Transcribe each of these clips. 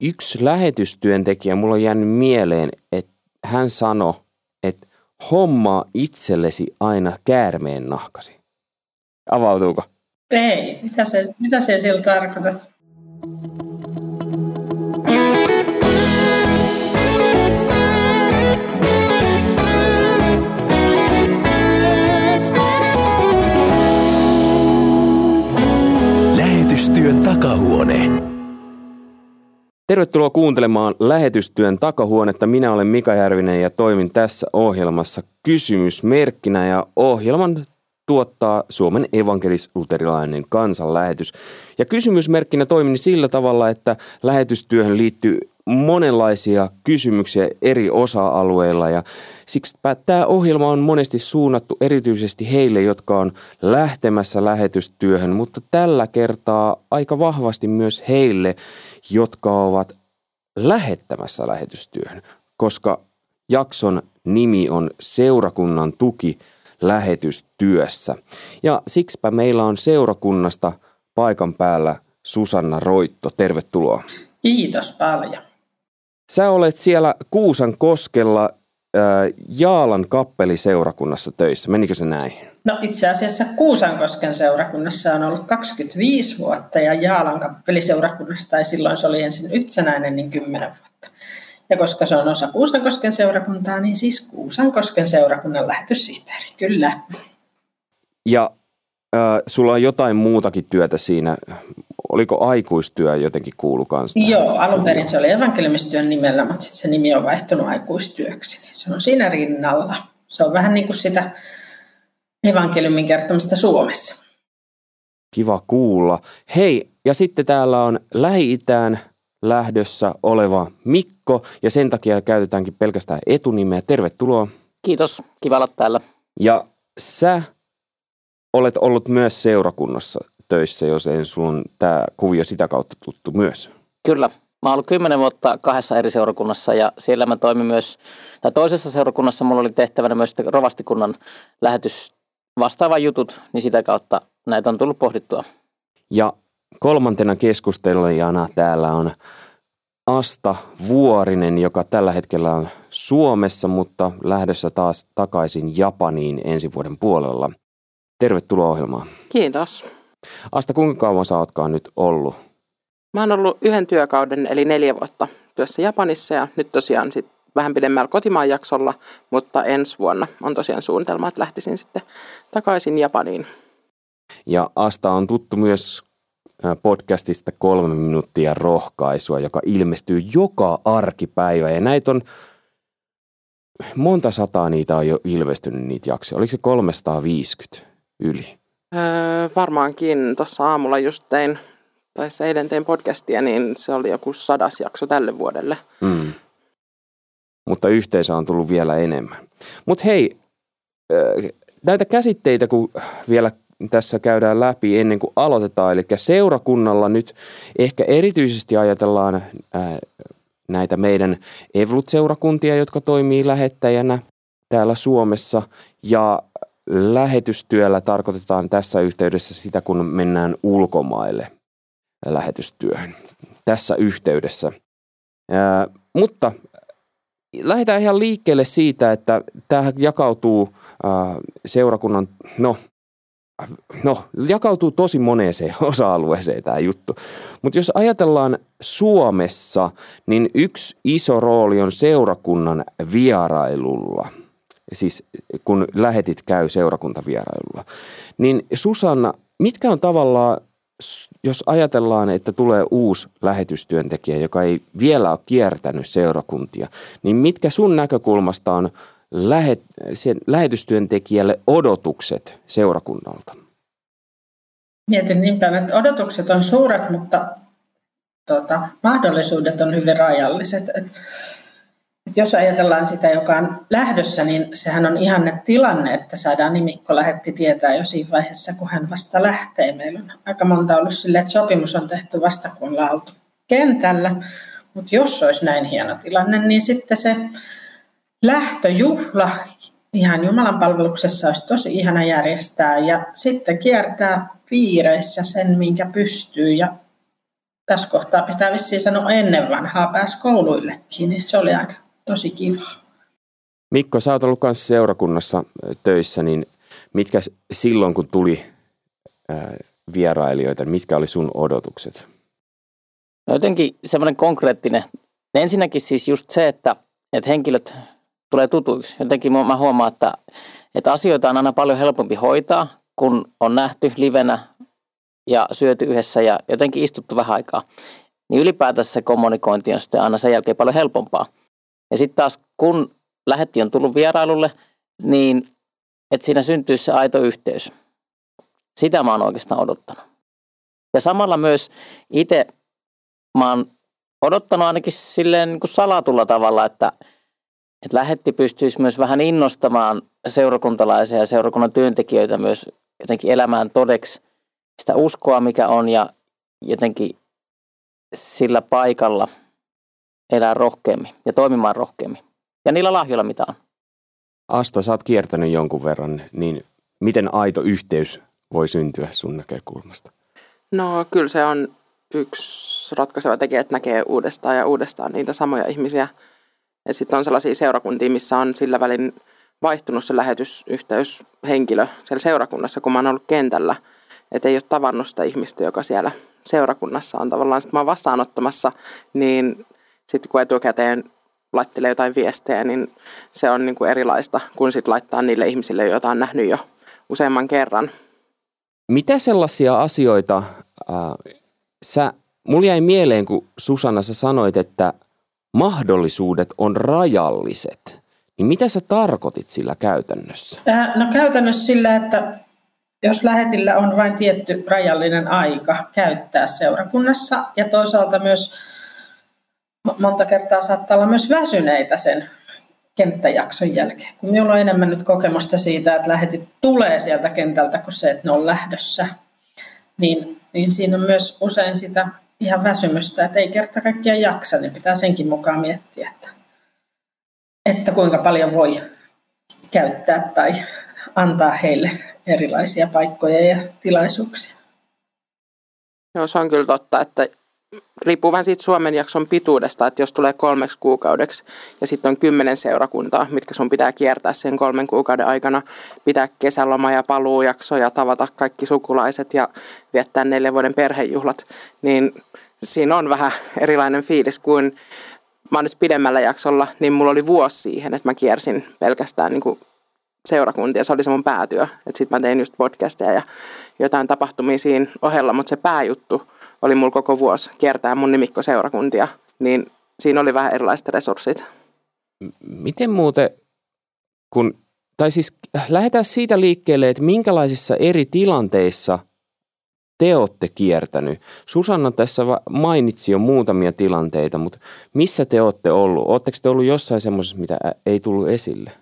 yksi lähetystyöntekijä, mulla on jäänyt mieleen, että hän sanoi, että hommaa itsellesi aina käärmeen nahkasi. Avautuuko? Ei, mitä se, mitä se sillä tarkoittaa? Tervetuloa kuuntelemaan Lähetystyön takahuonetta. Minä olen Mika Järvinen ja toimin tässä ohjelmassa kysymysmerkkinä ja ohjelman tuottaa Suomen evankelis-luterilainen kansanlähetys. Ja kysymysmerkkinä toimin sillä tavalla, että lähetystyöhön liittyy monenlaisia kysymyksiä eri osa-alueilla ja siksi tämä ohjelma on monesti suunnattu erityisesti heille, jotka on lähtemässä lähetystyöhön, mutta tällä kertaa aika vahvasti myös heille, jotka ovat lähettämässä lähetystyöhön, koska jakson nimi on Seurakunnan tuki lähetystyössä. Ja siksipä meillä on seurakunnasta paikan päällä Susanna Roitto. Tervetuloa. Kiitos paljon. Sä olet siellä Kuusan koskella äh, Jaalan kappeliseurakunnassa töissä. Menikö se näin? No itse asiassa Kuusankosken seurakunnassa on ollut 25 vuotta ja Jaalan kappeliseurakunnasta, tai silloin se oli ensin itsenäinen, niin 10 vuotta. Ja koska se on osa Kuusankosken seurakuntaa, niin siis Kuusankosken seurakunnan lähetyssihteeri, kyllä. Ja äh, sulla on jotain muutakin työtä siinä oliko aikuistyö jotenkin kuulu kanssa? Joo, alun perin se oli evankeliumistyön nimellä, mutta sitten se nimi on vaihtunut aikuistyöksi. Niin se on siinä rinnalla. Se on vähän niin kuin sitä evankeliumin kertomista Suomessa. Kiva kuulla. Hei, ja sitten täällä on Lähi-Itään lähdössä oleva Mikko, ja sen takia käytetäänkin pelkästään etunimeä. Tervetuloa. Kiitos, kiva olla täällä. Ja sä olet ollut myös seurakunnassa töissä, jos ei sun tämä kuvio sitä kautta tuttu myös. Kyllä. Mä oon ollut kymmenen vuotta kahdessa eri seurakunnassa ja siellä mä toimin myös, tai toisessa seurakunnassa mulla oli tehtävänä myös rovastikunnan lähetys vastaava jutut, niin sitä kautta näitä on tullut pohdittua. Ja kolmantena keskustelijana täällä on Asta Vuorinen, joka tällä hetkellä on Suomessa, mutta lähdössä taas takaisin Japaniin ensi vuoden puolella. Tervetuloa ohjelmaan. Kiitos. Asta, kuinka kauan sä ootkaan nyt ollut? Mä oon ollut yhden työkauden, eli neljä vuotta työssä Japanissa ja nyt tosiaan sit vähän pidemmällä kotimaan jaksolla, mutta ensi vuonna on tosiaan suunnitelma, että lähtisin sitten takaisin Japaniin. Ja Asta on tuttu myös podcastista kolme minuuttia rohkaisua, joka ilmestyy joka arkipäivä. Ja näitä on, monta sataa niitä on jo ilmestynyt niitä jaksoja. Oliko se 350 yli? Öö, varmaankin tuossa aamulla just tein, tai eilen tein podcastia, niin se oli joku sadas jakso tälle vuodelle. Mm. Mutta yhteensä on tullut vielä enemmän. Mutta hei, näitä käsitteitä kun vielä tässä käydään läpi ennen kuin aloitetaan. Eli seurakunnalla nyt ehkä erityisesti ajatellaan näitä meidän Evlut-seurakuntia, jotka toimii lähettäjänä täällä Suomessa. Ja Lähetystyöllä tarkoitetaan tässä yhteydessä sitä, kun mennään ulkomaille lähetystyöhön. Tässä yhteydessä. Ää, mutta lähdetään ihan liikkeelle siitä, että tämä jakautuu ää, seurakunnan, no, no, jakautuu tosi moneeseen osa-alueeseen tämä juttu. Mutta jos ajatellaan Suomessa, niin yksi iso rooli on seurakunnan vierailulla – siis kun lähetit käy seurakuntavierailulla. Niin Susanna, mitkä on tavallaan, jos ajatellaan, että tulee uusi lähetystyöntekijä, joka ei vielä ole kiertänyt seurakuntia, niin mitkä sun näkökulmasta on lähet, sen lähetystyöntekijälle odotukset seurakunnalta? Mietin niin päin, että odotukset on suuret, mutta tuota, mahdollisuudet on hyvin rajalliset. Että jos ajatellaan sitä, joka on lähdössä, niin sehän on ihanne tilanne, että saadaan nimikko lähetti tietää jo siinä vaiheessa, kun hän vasta lähtee. Meillä on aika monta ollut sille, että sopimus on tehty vasta, kun ollaan kentällä. Mutta jos olisi näin hieno tilanne, niin sitten se lähtöjuhla ihan Jumalan palveluksessa olisi tosi ihana järjestää ja sitten kiertää piireissä sen, minkä pystyy ja tässä kohtaa pitää vissiin sanoa ennen vanhaa pääsi kouluillekin, niin se oli aina tosi kiva. Mikko, sä oot ollut kanssa seurakunnassa töissä, niin mitkä silloin kun tuli vierailijoita, mitkä oli sun odotukset? No jotenkin semmoinen konkreettinen. Ensinnäkin siis just se, että, että henkilöt tulee tutuiksi. Jotenkin mä huomaan, että, että asioita on aina paljon helpompi hoitaa, kun on nähty livenä ja syöty yhdessä ja jotenkin istuttu vähän aikaa. Niin ylipäätänsä se kommunikointi on sitten aina sen jälkeen paljon helpompaa. Ja sitten taas kun lähetti on tullut vierailulle, niin että siinä syntyisi se aito yhteys. Sitä mä oon oikeastaan odottanut. Ja samalla myös itse mä oon odottanut ainakin silleen niin kuin salatulla tavalla, että, että lähetti pystyisi myös vähän innostamaan seurakuntalaisia ja seurakunnan työntekijöitä myös jotenkin elämään todeksi sitä uskoa, mikä on ja jotenkin sillä paikalla elää rohkeammin ja toimimaan rohkeammin. Ja niillä lahjoilla mitä on. Asta, sä oot kiertänyt jonkun verran, niin miten aito yhteys voi syntyä sun näkökulmasta? No kyllä se on yksi ratkaiseva tekijä, että näkee uudestaan ja uudestaan niitä samoja ihmisiä. Ja sitten on sellaisia seurakuntia, missä on sillä välin vaihtunut se lähetysyhteyshenkilö siellä seurakunnassa, kun mä oon ollut kentällä. Että ei ole tavannut sitä ihmistä, joka siellä seurakunnassa on tavallaan. Sitten mä oon vastaanottamassa, niin sitten kun etukäteen laittelee jotain viestejä, niin se on niin kuin erilaista kuin sitten laittaa niille ihmisille, joita on nähnyt jo useamman kerran. Mitä sellaisia asioita äh, sä, mulla jäi mieleen, kun Susanna sä sanoit, että mahdollisuudet on rajalliset. Niin mitä sä tarkoitit sillä käytännössä? Äh, no käytännössä sillä, että jos lähetillä on vain tietty rajallinen aika käyttää seurakunnassa ja toisaalta myös monta kertaa saattaa olla myös väsyneitä sen kenttäjakson jälkeen. Kun minulla on enemmän nyt kokemusta siitä, että lähetit tulee sieltä kentältä kuin se, että ne on lähdössä, niin, niin siinä on myös usein sitä ihan väsymystä, että ei kerta kaikkiaan jaksa, niin pitää senkin mukaan miettiä, että, että kuinka paljon voi käyttää tai antaa heille erilaisia paikkoja ja tilaisuuksia. Joo, se on kyllä totta, että riippuu vähän siitä Suomen jakson pituudesta, että jos tulee kolmeksi kuukaudeksi ja sitten on kymmenen seurakuntaa, mitkä sun pitää kiertää sen kolmen kuukauden aikana, pitää kesäloma- ja paluujaksoja, tavata kaikki sukulaiset ja viettää neljän vuoden perhejuhlat, niin siinä on vähän erilainen fiilis kuin mä oon nyt pidemmällä jaksolla, niin mulla oli vuosi siihen, että mä kiersin pelkästään niin kuin seurakuntia. Se oli se mun päätyö. Sitten mä tein just podcasteja ja jotain tapahtumia siinä ohella, mutta se pääjuttu – oli mulla koko vuosi kiertää mun nimikkoseurakuntia, niin siinä oli vähän erilaiset resurssit. Miten muuten, kun, tai siis lähdetään siitä liikkeelle, että minkälaisissa eri tilanteissa te olette kiertänyt. Susanna tässä mainitsi jo muutamia tilanteita, mutta missä te olette ollut? Oletteko te ollut jossain semmoisessa, mitä ei tullut esille?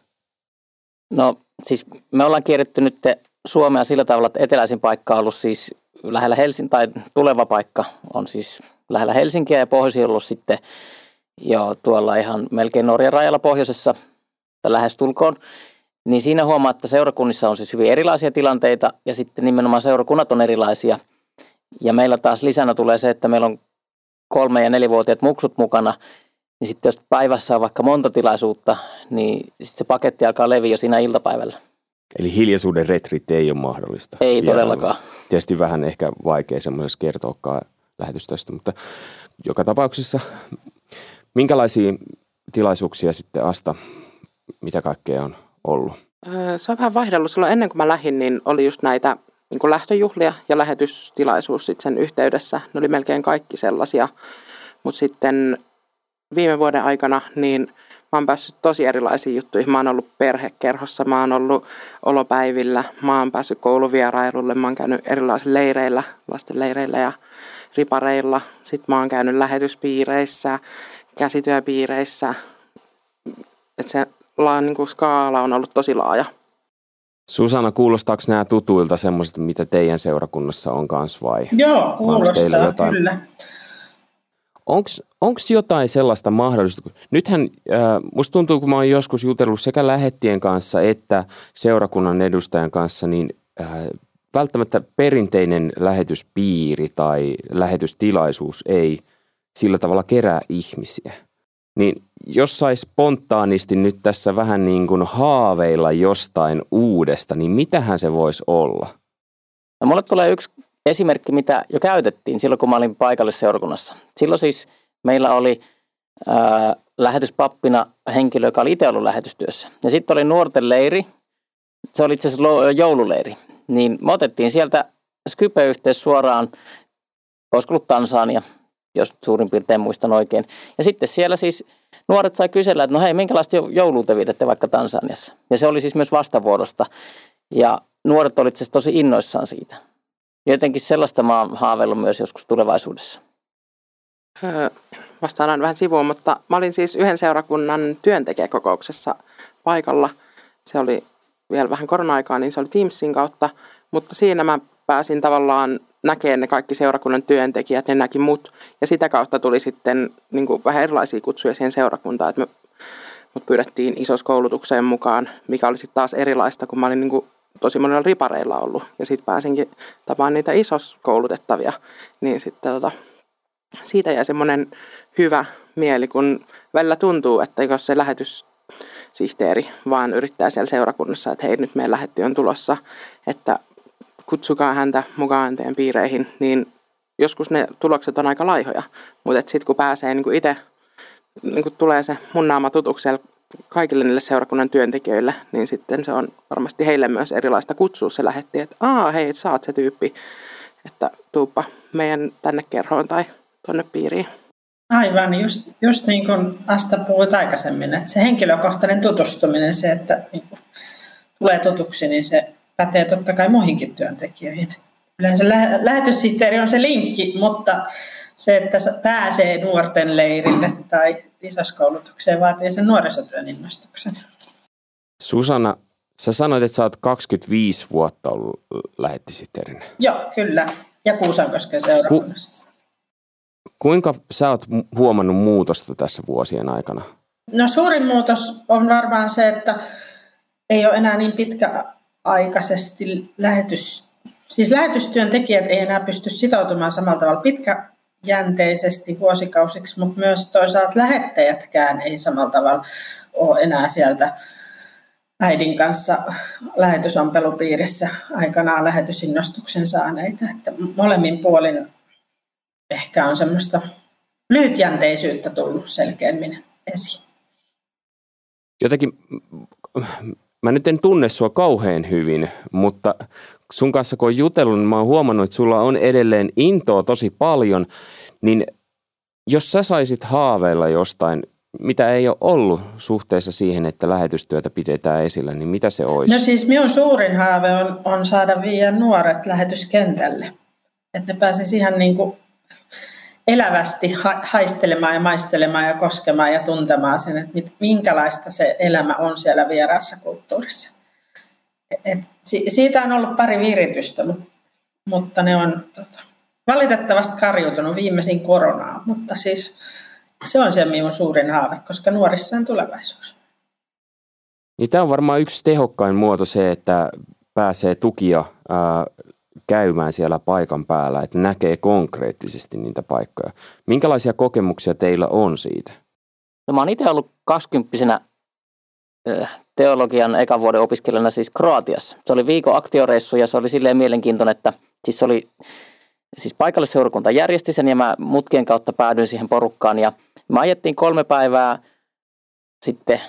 No siis me ollaan kierretty nyt Suomea sillä tavalla, että eteläisin paikka on ollut siis lähellä Helsinki, tai tuleva paikka on siis lähellä Helsinkiä ja pohjoisin ollut sitten jo tuolla ihan melkein Norjan rajalla pohjoisessa lähestulkoon. Niin siinä huomaa, että seurakunnissa on siis hyvin erilaisia tilanteita ja sitten nimenomaan seurakunnat on erilaisia. Ja meillä taas lisänä tulee se, että meillä on kolme- ja nelivuotiaat muksut mukana, niin sitten jos päivässä on vaikka monta tilaisuutta, niin sitten se paketti alkaa leviä jo siinä iltapäivällä. Eli hiljaisuuden retriitti ei ole mahdollista. Ei Vielä todellakaan. Tietysti vähän ehkä vaikea semmoisessa kertoakaan lähetystöstä, mutta joka tapauksessa minkälaisia tilaisuuksia sitten Asta, mitä kaikkea on ollut? Se on vähän vaihdellut. Silloin ennen kuin mä lähdin, niin oli just näitä niin kuin lähtöjuhlia ja lähetystilaisuus sitten sen yhteydessä. Ne oli melkein kaikki sellaisia. Mutta sitten viime vuoden aikana niin – Mä oon päässyt tosi erilaisiin juttuihin. Mä oon ollut perhekerhossa, mä oon ollut olopäivillä, mä oon päässyt kouluvierailulle, mä oon käynyt erilaisilla leireillä, lasten leireillä ja ripareilla. Sitten mä oon käynyt lähetyspiireissä, käsityöpiireissä. Että se niin kuin skaala on ollut tosi laaja. Susanna, kuulostaako nämä tutuilta semmoiset, mitä teidän seurakunnassa on kanssa vai? Joo, kuulostaa jotain? kyllä. Onko jotain sellaista mahdollista? Nythän äh, musta tuntuu, kun mä oon joskus jutellut sekä lähettien kanssa että seurakunnan edustajan kanssa, niin välttämättä perinteinen lähetyspiiri tai lähetystilaisuus ei sillä tavalla kerää ihmisiä. Niin jos sais spontaanisti nyt tässä vähän niin kuin haaveilla jostain uudesta, niin mitähän se voisi olla? No, mulle tulee yksi esimerkki, mitä jo käytettiin silloin, kun mä olin paikallisseurakunnassa. Silloin siis meillä oli ää, lähetyspappina henkilö, joka oli itse ollut lähetystyössä. Ja sitten oli nuorten leiri, se oli itse asiassa joululeiri. Niin me otettiin sieltä Skype-yhteys suoraan, olisiko ollut Tansania, jos suurin piirtein muistan oikein. Ja sitten siellä siis nuoret sai kysellä, että no hei, minkälaista joulua te vietätte vaikka Tansaniassa. Ja se oli siis myös vastavuorosta. Ja nuoret olivat siis tosi innoissaan siitä. Jotenkin sellaista mä oon haaveillut myös joskus tulevaisuudessa. Öö, vastaan aina vähän sivuun, mutta mä olin siis yhden seurakunnan työntekijäkokouksessa paikalla. Se oli vielä vähän korona-aikaa, niin se oli Teamsin kautta, mutta siinä mä pääsin tavallaan näkemään ne kaikki seurakunnan työntekijät, ne näki mut, ja sitä kautta tuli sitten niin kuin vähän erilaisia kutsuja siihen seurakuntaan, että me, mut pyydettiin isoskoulutukseen mukaan, mikä oli sitten taas erilaista, kun mä olin niin kuin tosi monilla ripareilla ollut, ja sitten pääsinkin tapaan niitä isoskoulutettavia, niin sitten tota, siitä jäi semmoinen hyvä mieli, kun välillä tuntuu, että jos se lähetyssihteeri vaan yrittää siellä seurakunnassa, että hei nyt meidän lähetty on tulossa, että kutsukaa häntä mukaan teidän piireihin, niin joskus ne tulokset on aika laihoja. Mutta sitten kun pääsee niin itse, niin tulee se mun naama tutuksi kaikille niille seurakunnan työntekijöille, niin sitten se on varmasti heille myös erilaista kutsua se lähetti, että aa hei, sä oot se tyyppi, että tuuppa meidän tänne kerhoon tai tuonne piiriin. Aivan, just, just niin kuin Asta puhuit aikaisemmin, että se henkilökohtainen tutustuminen, se, että niin kuin tulee tutuksi, niin se pätee totta kai muihinkin työntekijöihin. Yleensä lä- lähetyssihteeri on se linkki, mutta se, että pääsee nuorten leirille tai lisäskoulutukseen, vaatii sen nuorisotyön innostuksen. Susanna, sä sanoit, että sä oot 25 vuotta ollut lähettisihteerinä. Joo, kyllä. Ja Kuusankosken seurakunnassa. Ku- kuinka sä oot huomannut muutosta tässä vuosien aikana? No suurin muutos on varmaan se, että ei ole enää niin pitkä aikaisesti lähetys, siis lähetystyöntekijät ei enää pysty sitoutumaan samalla tavalla pitkäjänteisesti vuosikausiksi, mutta myös toisaalta lähettäjätkään ei samalla tavalla ole enää sieltä äidin kanssa lähetysompelupiirissä aikanaan lähetysinnostuksen saaneita. Että molemmin puolin ehkä on semmoista lyhytjänteisyyttä tullut selkeämmin esiin. Jotenkin mä nyt en tunne sua kauhean hyvin, mutta sun kanssa kun on jutellut, niin mä oon huomannut, että sulla on edelleen intoa tosi paljon, niin jos sä saisit haaveilla jostain, mitä ei ole ollut suhteessa siihen, että lähetystyötä pidetään esillä, niin mitä se olisi? No siis minun suurin haave on, on saada viiä nuoret lähetyskentälle. Että ne pääsisi ihan niin kuin elävästi haistelemaan ja maistelemaan ja koskemaan ja tuntemaan sen, että minkälaista se elämä on siellä vieraassa kulttuurissa. Et siitä on ollut pari viritystä, mutta ne on tota, valitettavasti karjutunut viimeisin koronaa, mutta siis se on se minun suurin haave, koska nuorissa on tulevaisuus. Niin tämä on varmaan yksi tehokkain muoto se, että pääsee tukia käymään siellä paikan päällä, että näkee konkreettisesti niitä paikkoja. Minkälaisia kokemuksia teillä on siitä? No, mä oon itse ollut 20 teologian ekan vuoden opiskelijana siis Kroatiassa. Se oli viikon aktioreissu ja se oli silleen mielenkiintoinen, että siis oli, siis paikallisseurakunta järjesti sen ja mä mutkien kautta päädyin siihen porukkaan ja mä ajettiin kolme päivää sitten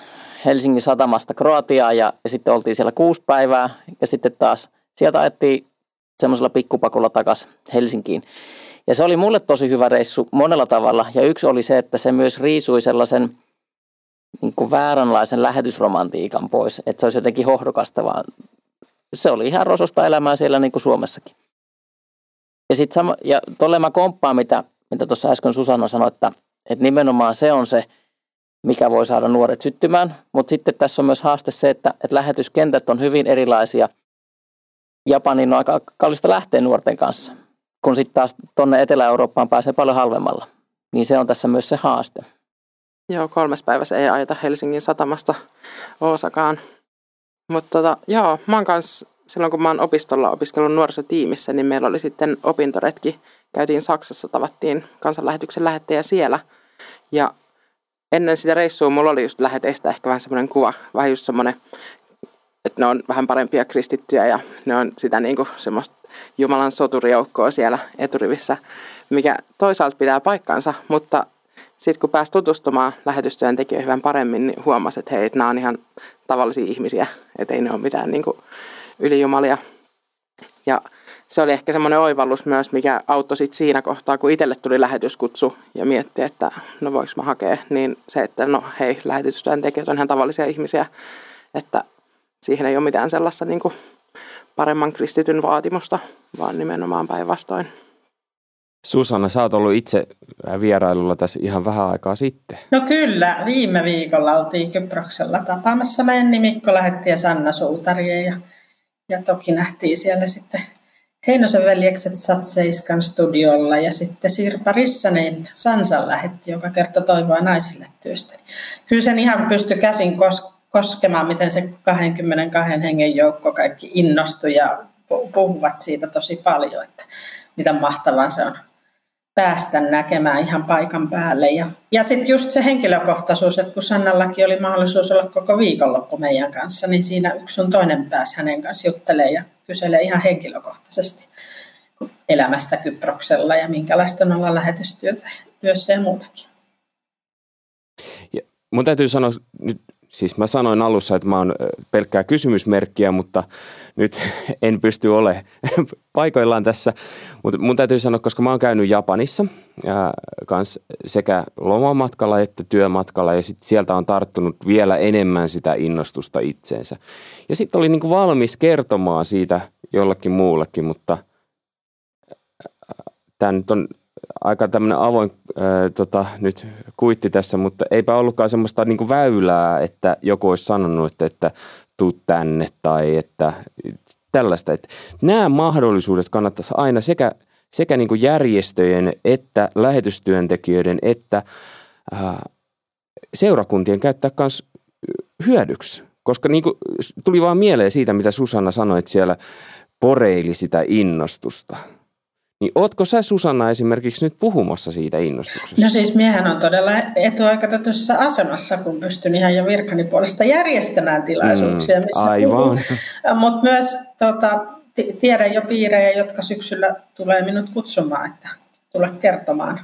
Helsingin satamasta Kroatiaan ja, ja sitten oltiin siellä kuusi päivää ja sitten taas sieltä ajettiin semmoisella pikkupakulla takaisin Helsinkiin. Ja se oli mulle tosi hyvä reissu monella tavalla. Ja yksi oli se, että se myös riisui sellaisen niin kuin vääränlaisen lähetysromantiikan pois. Että se olisi jotenkin hohdokasta, vaan se oli ihan rososta elämää siellä niin kuin Suomessakin. Ja sitten sama, ja tolle mä komppaan, mitä, mitä äsken Susanna sanoi, että, että nimenomaan se on se, mikä voi saada nuoret syttymään. Mutta sitten tässä on myös haaste se, että, että lähetyskentät on hyvin erilaisia Japaniin on aika kallista lähteä nuorten kanssa, kun sitten taas tuonne Etelä-Eurooppaan pääsee paljon halvemmalla. Niin se on tässä myös se haaste. Joo, kolmes päivässä ei ajeta Helsingin satamasta Oosakaan. Mutta tota, joo, mä oon kanssa silloin kun mä oon opistolla opiskellut nuorisotiimissä, niin meillä oli sitten opintoretki. Käytiin Saksassa, tavattiin kansanlähetyksen lähettäjä siellä. Ja ennen sitä reissua mulla oli just läheteistä ehkä vähän semmoinen kuva, vähän just semmoinen, että ne on vähän parempia kristittyjä ja ne on sitä niin kuin semmoista Jumalan soturijoukkoa siellä eturivissä, mikä toisaalta pitää paikkansa, mutta sitten kun pääsi tutustumaan lähetystyöntekijöihin vähän paremmin, niin huomasi, että hei, että nämä on ihan tavallisia ihmisiä, että ei ne ole mitään niin ylijumalia. Ja se oli ehkä semmoinen oivallus myös, mikä auttoi sit siinä kohtaa, kun itselle tuli lähetyskutsu ja mietti, että no voiko mä hakea, niin se, että no hei, lähetystyöntekijät on ihan tavallisia ihmisiä, että siihen ei ole mitään sellaista niin paremman kristityn vaatimusta, vaan nimenomaan päinvastoin. Susanna, sä oot ollut itse vierailulla tässä ihan vähän aikaa sitten. No kyllä, viime viikolla oltiin Kyproksella tapaamassa. Menni Mikko lähetti ja Sanna Suutarie ja, ja toki nähtiin siellä sitten Heinosen veljekset Satseiskan studiolla ja sitten Sirpa Rissanen Sansan lähetti, joka kertoi toivoa naisille työstä. Kyllä sen ihan pystyi käsin koskemaan, miten se 22 hengen joukko kaikki innostui ja puhuvat siitä tosi paljon, että mitä mahtavaa se on päästä näkemään ihan paikan päälle. Ja, ja sitten just se henkilökohtaisuus, että kun Sannallakin oli mahdollisuus olla koko viikonloppu meidän kanssa, niin siinä yksi sun toinen pääsi hänen kanssa juttelee ja kyselee ihan henkilökohtaisesti elämästä Kyproksella ja minkälaista on olla lähetystyössä ja muutakin. Ja mun täytyy sanoa nyt Siis mä sanoin alussa, että mä oon pelkkää kysymysmerkkiä, mutta nyt en pysty olemaan paikoillaan tässä. Mutta mun täytyy sanoa, koska mä oon käynyt Japanissa ja kans sekä lomamatkalla että työmatkalla ja sit sieltä on tarttunut vielä enemmän sitä innostusta itseensä. Ja sitten oli niinku valmis kertomaan siitä jollekin muullekin, mutta tämä nyt on aika tämmöinen avoin äh, tota, nyt kuitti tässä, mutta eipä ollutkaan semmoista niin kuin väylää, että joku olisi sanonut, että, että tuu tänne tai että tällaista. Että nämä mahdollisuudet kannattaisi aina sekä, sekä niin kuin järjestöjen että lähetystyöntekijöiden että äh, seurakuntien käyttää myös hyödyksi. Koska niin kuin tuli vaan mieleen siitä, mitä Susanna sanoi, että siellä poreili sitä innostusta – niin ootko sä Susanna esimerkiksi nyt puhumassa siitä innostuksesta? No siis miehän on todella etuaikautetussa asemassa, kun pystyn ihan jo virkani puolesta järjestämään tilaisuuksia, mm, missä Aivan. Mutta myös tota, tiedän jo piirejä, jotka syksyllä tulee minut kutsumaan, että tule kertomaan.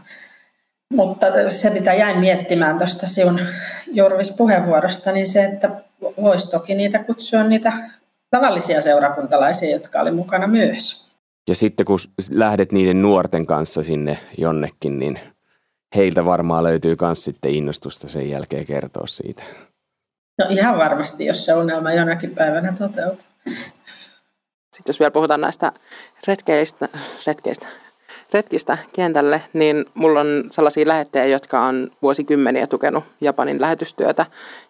Mutta se, mitä jäin miettimään tuosta sinun Jurvis puheenvuorosta, niin se, että voisi toki niitä kutsua niitä tavallisia seurakuntalaisia, jotka oli mukana myös. Ja sitten kun lähdet niiden nuorten kanssa sinne jonnekin, niin heiltä varmaan löytyy myös sitten innostusta sen jälkeen kertoa siitä. No ihan varmasti, jos se unelma jonakin päivänä toteutuu. Sitten jos vielä puhutaan näistä retkeistä, retkeistä, retkistä kentälle, niin mulla on sellaisia lähettejä, jotka on vuosikymmeniä tukenut Japanin lähetystyötä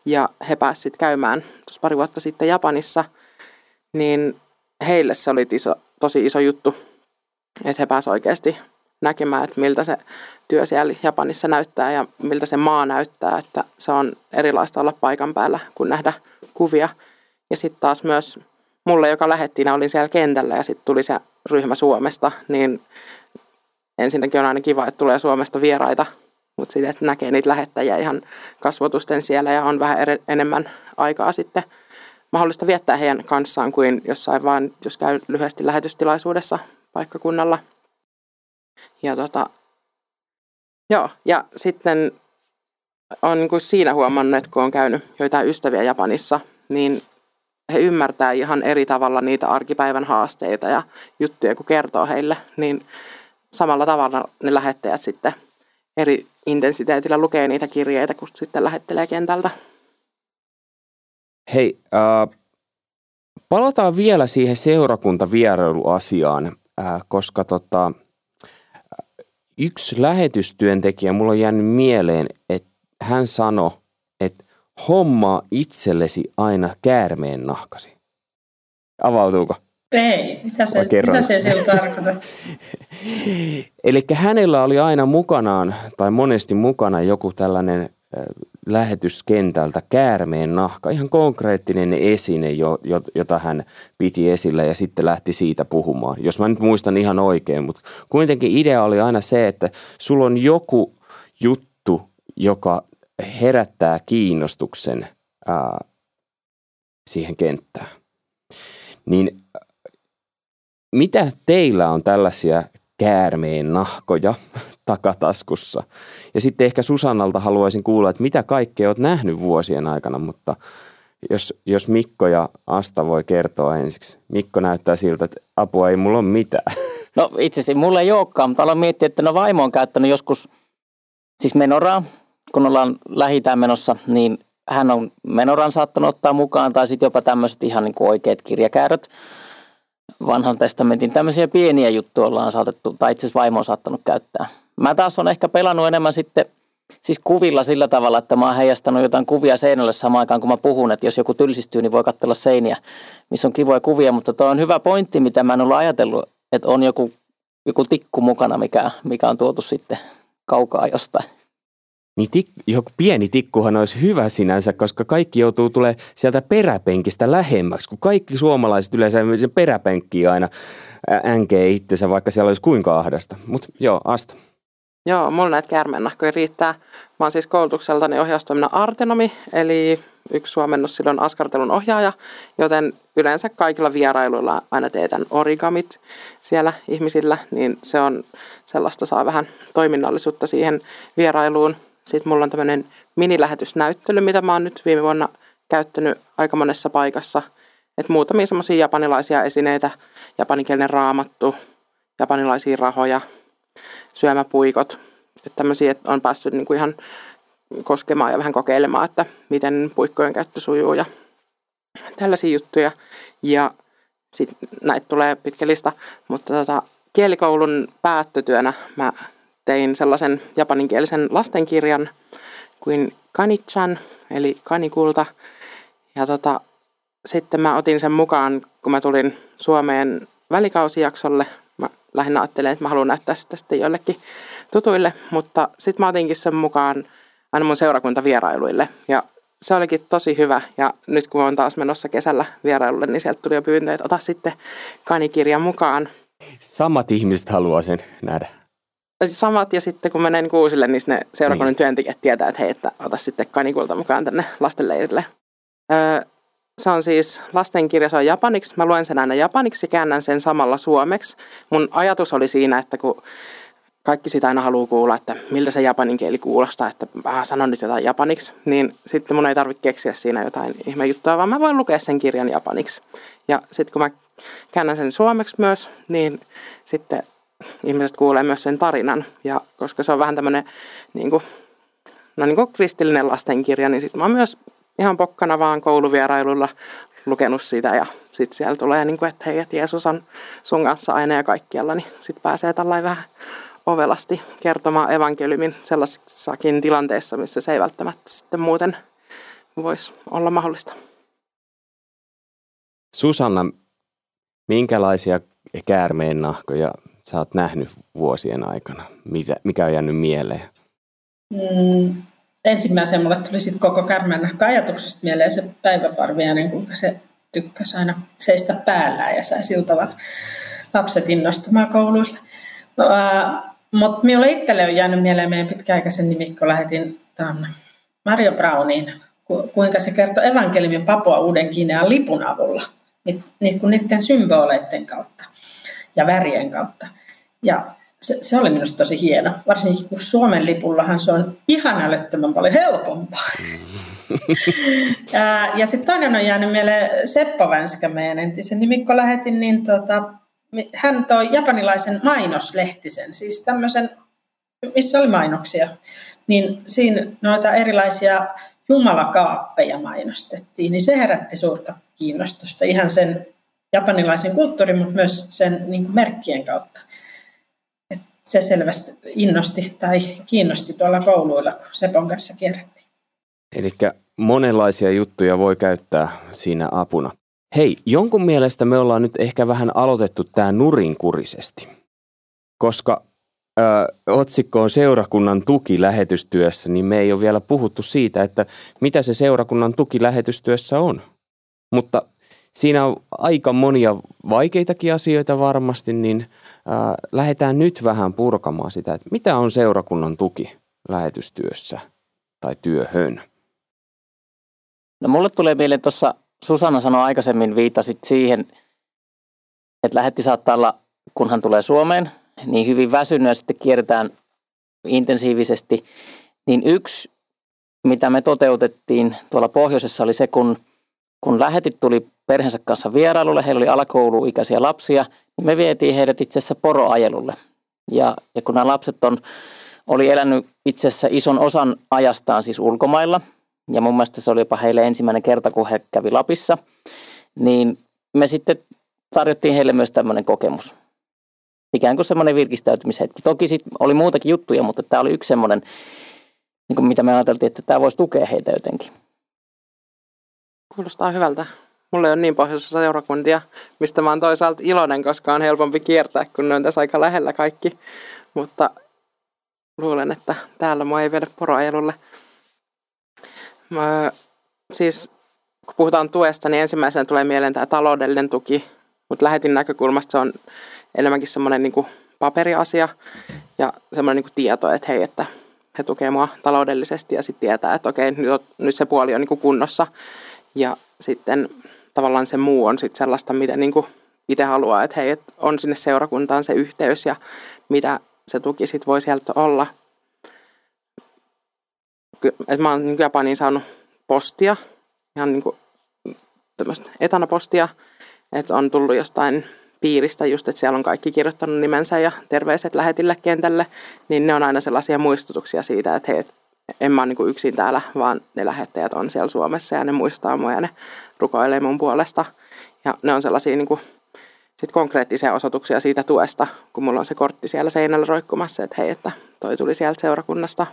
ja he pääsivät käymään tuossa pari vuotta sitten Japanissa, niin heille se oli iso, tosi iso juttu, että he pääsivät oikeasti näkemään, että miltä se työ siellä Japanissa näyttää ja miltä se maa näyttää, että se on erilaista olla paikan päällä kuin nähdä kuvia. Ja sitten taas myös mulle, joka lähetti, olin siellä kentällä ja sitten tuli se ryhmä Suomesta, niin ensinnäkin on aina kiva, että tulee Suomesta vieraita, mutta sitten, näkee niitä lähettäjiä ihan kasvotusten siellä ja on vähän eri, enemmän aikaa sitten – mahdollista viettää heidän kanssaan kuin jossain vaan, jos käy lyhyesti lähetystilaisuudessa paikkakunnalla. Ja, tota, joo, ja sitten on niin kuin siinä huomannut, että kun on käynyt joitain ystäviä Japanissa, niin he ymmärtää ihan eri tavalla niitä arkipäivän haasteita ja juttuja, kun kertoo heille, niin samalla tavalla ne lähettäjät sitten eri intensiteetillä lukee niitä kirjeitä, kun sitten lähettelee kentältä. Hei, äh, palataan vielä siihen seurakuntavierailuasiaan, äh, koska tota, yksi lähetystyöntekijä, mulla on jäänyt mieleen, että hän sanoi, että hommaa itsellesi aina käärmeen nahkasi. Avautuuko? Ei, mitä se, mitä se sillä tarkoittaa? Eli hänellä oli aina mukanaan, tai monesti mukana joku tällainen lähetyskentältä käärmeen nahka, ihan konkreettinen esine, jo, jo, jota hän piti esillä ja sitten lähti siitä puhumaan. Jos mä nyt muistan ihan oikein, mutta kuitenkin idea oli aina se, että sulla on joku juttu, joka herättää kiinnostuksen ää, siihen kenttään. Niin mitä teillä on tällaisia käärmeen nahkoja takataskussa? Ja sitten ehkä Susannalta haluaisin kuulla, että mitä kaikkea olet nähnyt vuosien aikana, mutta jos, jos Mikko ja Asta voi kertoa ensiksi. Mikko näyttää siltä, että apua ei mulla ole mitään. No itse asiassa mulla ei olekaan, mutta aloin miettiä, että no vaimo on käyttänyt joskus siis menoraa, kun ollaan lähitään menossa, niin hän on menoran saattanut ottaa mukaan tai sitten jopa tämmöiset ihan niin kuin oikeat kirjakääröt vanhan testamentin tämmöisiä pieniä juttuja ollaan saatettu, tai itse asiassa vaimo on saattanut käyttää. Mä taas on ehkä pelannut enemmän sitten siis kuvilla sillä tavalla, että mä oon heijastanut jotain kuvia seinälle samaan aikaan, kun mä puhun, että jos joku tylsistyy, niin voi katsella seiniä, missä on kivoja kuvia, mutta tuo on hyvä pointti, mitä mä en ollut ajatellut, että on joku, joku tikku mukana, mikä, mikä on tuotu sitten kaukaa jostain. Niin tik, joku pieni tikkuhan olisi hyvä sinänsä, koska kaikki joutuu tulee sieltä peräpenkistä lähemmäksi, kun kaikki suomalaiset yleensä peräpenkkiä aina änkee itsensä, vaikka siellä olisi kuinka ahdasta. Mutta joo, Asta. Joo, mulla näitä käärmeennahkoja riittää. Mä oon siis koulutukseltani ohjaustoiminnan artenomi, eli yksi suomennos silloin askartelun ohjaaja, joten yleensä kaikilla vierailuilla aina teetän origamit siellä ihmisillä, niin se on sellaista, saa vähän toiminnallisuutta siihen vierailuun. Sitten mulla on tämmöinen minilähetysnäyttely, mitä mä oon nyt viime vuonna käyttänyt aika monessa paikassa. Että muutamia semmoisia japanilaisia esineitä, japanikielinen raamattu, japanilaisia rahoja, syömäpuikot. Että tämmöisiä että on päässyt niinku ihan koskemaan ja vähän kokeilemaan, että miten puikkojen käyttö sujuu ja tällaisia juttuja. Ja sitten näitä tulee pitkä lista, mutta tota, kielikoulun päättötyönä mä tein sellaisen japaninkielisen lastenkirjan kuin Kanichan, eli kanikulta. Ja tota, sitten mä otin sen mukaan, kun mä tulin Suomeen välikausijaksolle. Lähinnä ajattelin, että mä haluan näyttää sitä sitten joillekin tutuille, mutta sitten mä otinkin sen mukaan aina mun seurakuntavierailuille. Ja se olikin tosi hyvä. Ja nyt kun on taas menossa kesällä vierailulle, niin sieltä tuli jo pyyntö, että ota sitten kanikirjan mukaan. Samat ihmiset haluaa sen nähdä samat ja sitten kun menee niin uusille, niin ne seurakunnan niin. työntekijät tietää, että hei, että ota sitten kanikulta mukaan tänne lastenleirille. Öö, se on siis lastenkirja, se on japaniksi. Mä luen sen aina japaniksi ja käännän sen samalla suomeksi. Mun ajatus oli siinä, että kun kaikki sitä aina haluaa kuulla, että miltä se japanin kieli kuulostaa, että mä sanon nyt jotain japaniksi, niin sitten mun ei tarvitse keksiä siinä jotain ihmejuttua, vaan mä voin lukea sen kirjan japaniksi. Ja sitten kun mä käännän sen suomeksi myös, niin sitten ihmiset kuulee myös sen tarinan. Ja koska se on vähän tämmöinen niin kuin, no niin kuin kristillinen lastenkirja, niin sitten mä oon myös ihan pokkana vaan kouluvierailulla lukenut sitä ja sitten siellä tulee, niin kuin, että hei, että Jeesus on sun kanssa aina ja kaikkialla, niin sitten pääsee tällainen vähän ovelasti kertomaan evankeliumin sellaisessakin tilanteessa, missä se ei välttämättä sitten muuten voisi olla mahdollista. Susanna, minkälaisia käärmeen nahkoja sä oot nähnyt vuosien aikana? Mitä, mikä on jäänyt mieleen? Mm, ensimmäisenä mulle tuli sitten koko kärmän ajatuksesta mieleen se päiväparviainen, kuinka se tykkäsi aina seistä päällään ja sai sillä tavalla lapset innostumaan kouluille. No, mutta minulle itselle on jäänyt mieleen meidän pitkäaikaisen nimikko lähetin tämän Mario Brownin, ku, kuinka se kertoo evankeliumin Papua Uuden Kiinean lipun avulla, ni, ni, niiden symboleiden kautta ja värien kautta. Ja se, se oli minusta tosi hieno, varsinkin kun Suomen lipullahan se on ihan älyttömän paljon helpompaa. ja ja sitten toinen on jäänyt mieleen Seppo Vänskä, meidän entisen nimikko lähetin, niin tota, hän toi japanilaisen mainoslehtisen, siis tämmöisen, missä oli mainoksia, niin siinä noita erilaisia jumalakaappeja mainostettiin, niin se herätti suurta kiinnostusta ihan sen japanilaisen kulttuurin, mutta myös sen niin merkkien kautta. Se selvästi innosti tai kiinnosti tuolla kouluilla, kun Sepon kanssa kierrettiin. Eli monenlaisia juttuja voi käyttää siinä apuna. Hei, jonkun mielestä me ollaan nyt ehkä vähän aloitettu tämä nurinkurisesti, koska ö, otsikko on seurakunnan tuki lähetystyössä, niin me ei ole vielä puhuttu siitä, että mitä se seurakunnan tuki lähetystyössä on. Mutta siinä on aika monia vaikeitakin asioita varmasti, niin ö, lähdetään nyt vähän purkamaan sitä, että mitä on seurakunnan tuki lähetystyössä tai työhön. No mulle tulee mieleen tuossa, Susanna sanoi aikaisemmin, viittasit siihen, että lähetti saattaa olla, kun hän tulee Suomeen, niin hyvin väsynyt ja sitten kierretään intensiivisesti. Niin yksi, mitä me toteutettiin tuolla pohjoisessa oli se, kun, kun lähetit tuli perheensä kanssa vierailulle, heillä oli alakouluikäisiä lapsia, niin me vietiin heidät itse asiassa poroajelulle. Ja, ja kun nämä lapset on, oli elänyt itse asiassa ison osan ajastaan siis ulkomailla – ja mun mielestä se oli jopa heille ensimmäinen kerta, kun he kävi Lapissa, niin me sitten tarjottiin heille myös tämmöinen kokemus. Ikään kuin semmoinen virkistäytymishetki. Toki sitten oli muutakin juttuja, mutta tämä oli yksi semmoinen, niin kuin mitä me ajateltiin, että tämä voisi tukea heitä jotenkin. Kuulostaa hyvältä. Mulla on niin pohjoisessa seurakuntia, mistä mä oon toisaalta iloinen, koska on helpompi kiertää, kun ne on tässä aika lähellä kaikki. Mutta luulen, että täällä mua ei viedä poroajelulle. Mä, siis kun puhutaan tuesta, niin ensimmäisenä tulee mieleen tämä taloudellinen tuki, mutta lähetin näkökulmasta se on enemmänkin semmoinen niin paperiasia ja semmoinen niin tieto, että hei, että he tukevat mua taloudellisesti ja sitten tietää, että okei, nyt, nyt se puoli on niin kunnossa. Ja sitten tavallaan se muu on sitten sellaista, mitä niin itse haluaa, että hei, että on sinne seurakuntaan se yhteys ja mitä se tuki sitten voi sieltä olla – että mä oon niin Japaniin saanut postia, ihan niin kuin tämmöistä etanapostia, että on tullut jostain piiristä just, että siellä on kaikki kirjoittanut nimensä ja terveiset lähetille kentälle, niin ne on aina sellaisia muistutuksia siitä, että hei, en mä ole niin yksin täällä, vaan ne lähettäjät on siellä Suomessa ja ne muistaa mua ja ne rukoilee mun puolesta. Ja ne on sellaisia niin kuin, sit konkreettisia osoituksia siitä tuesta, kun mulla on se kortti siellä seinällä roikkumassa, että hei, että toi tuli sieltä seurakunnasta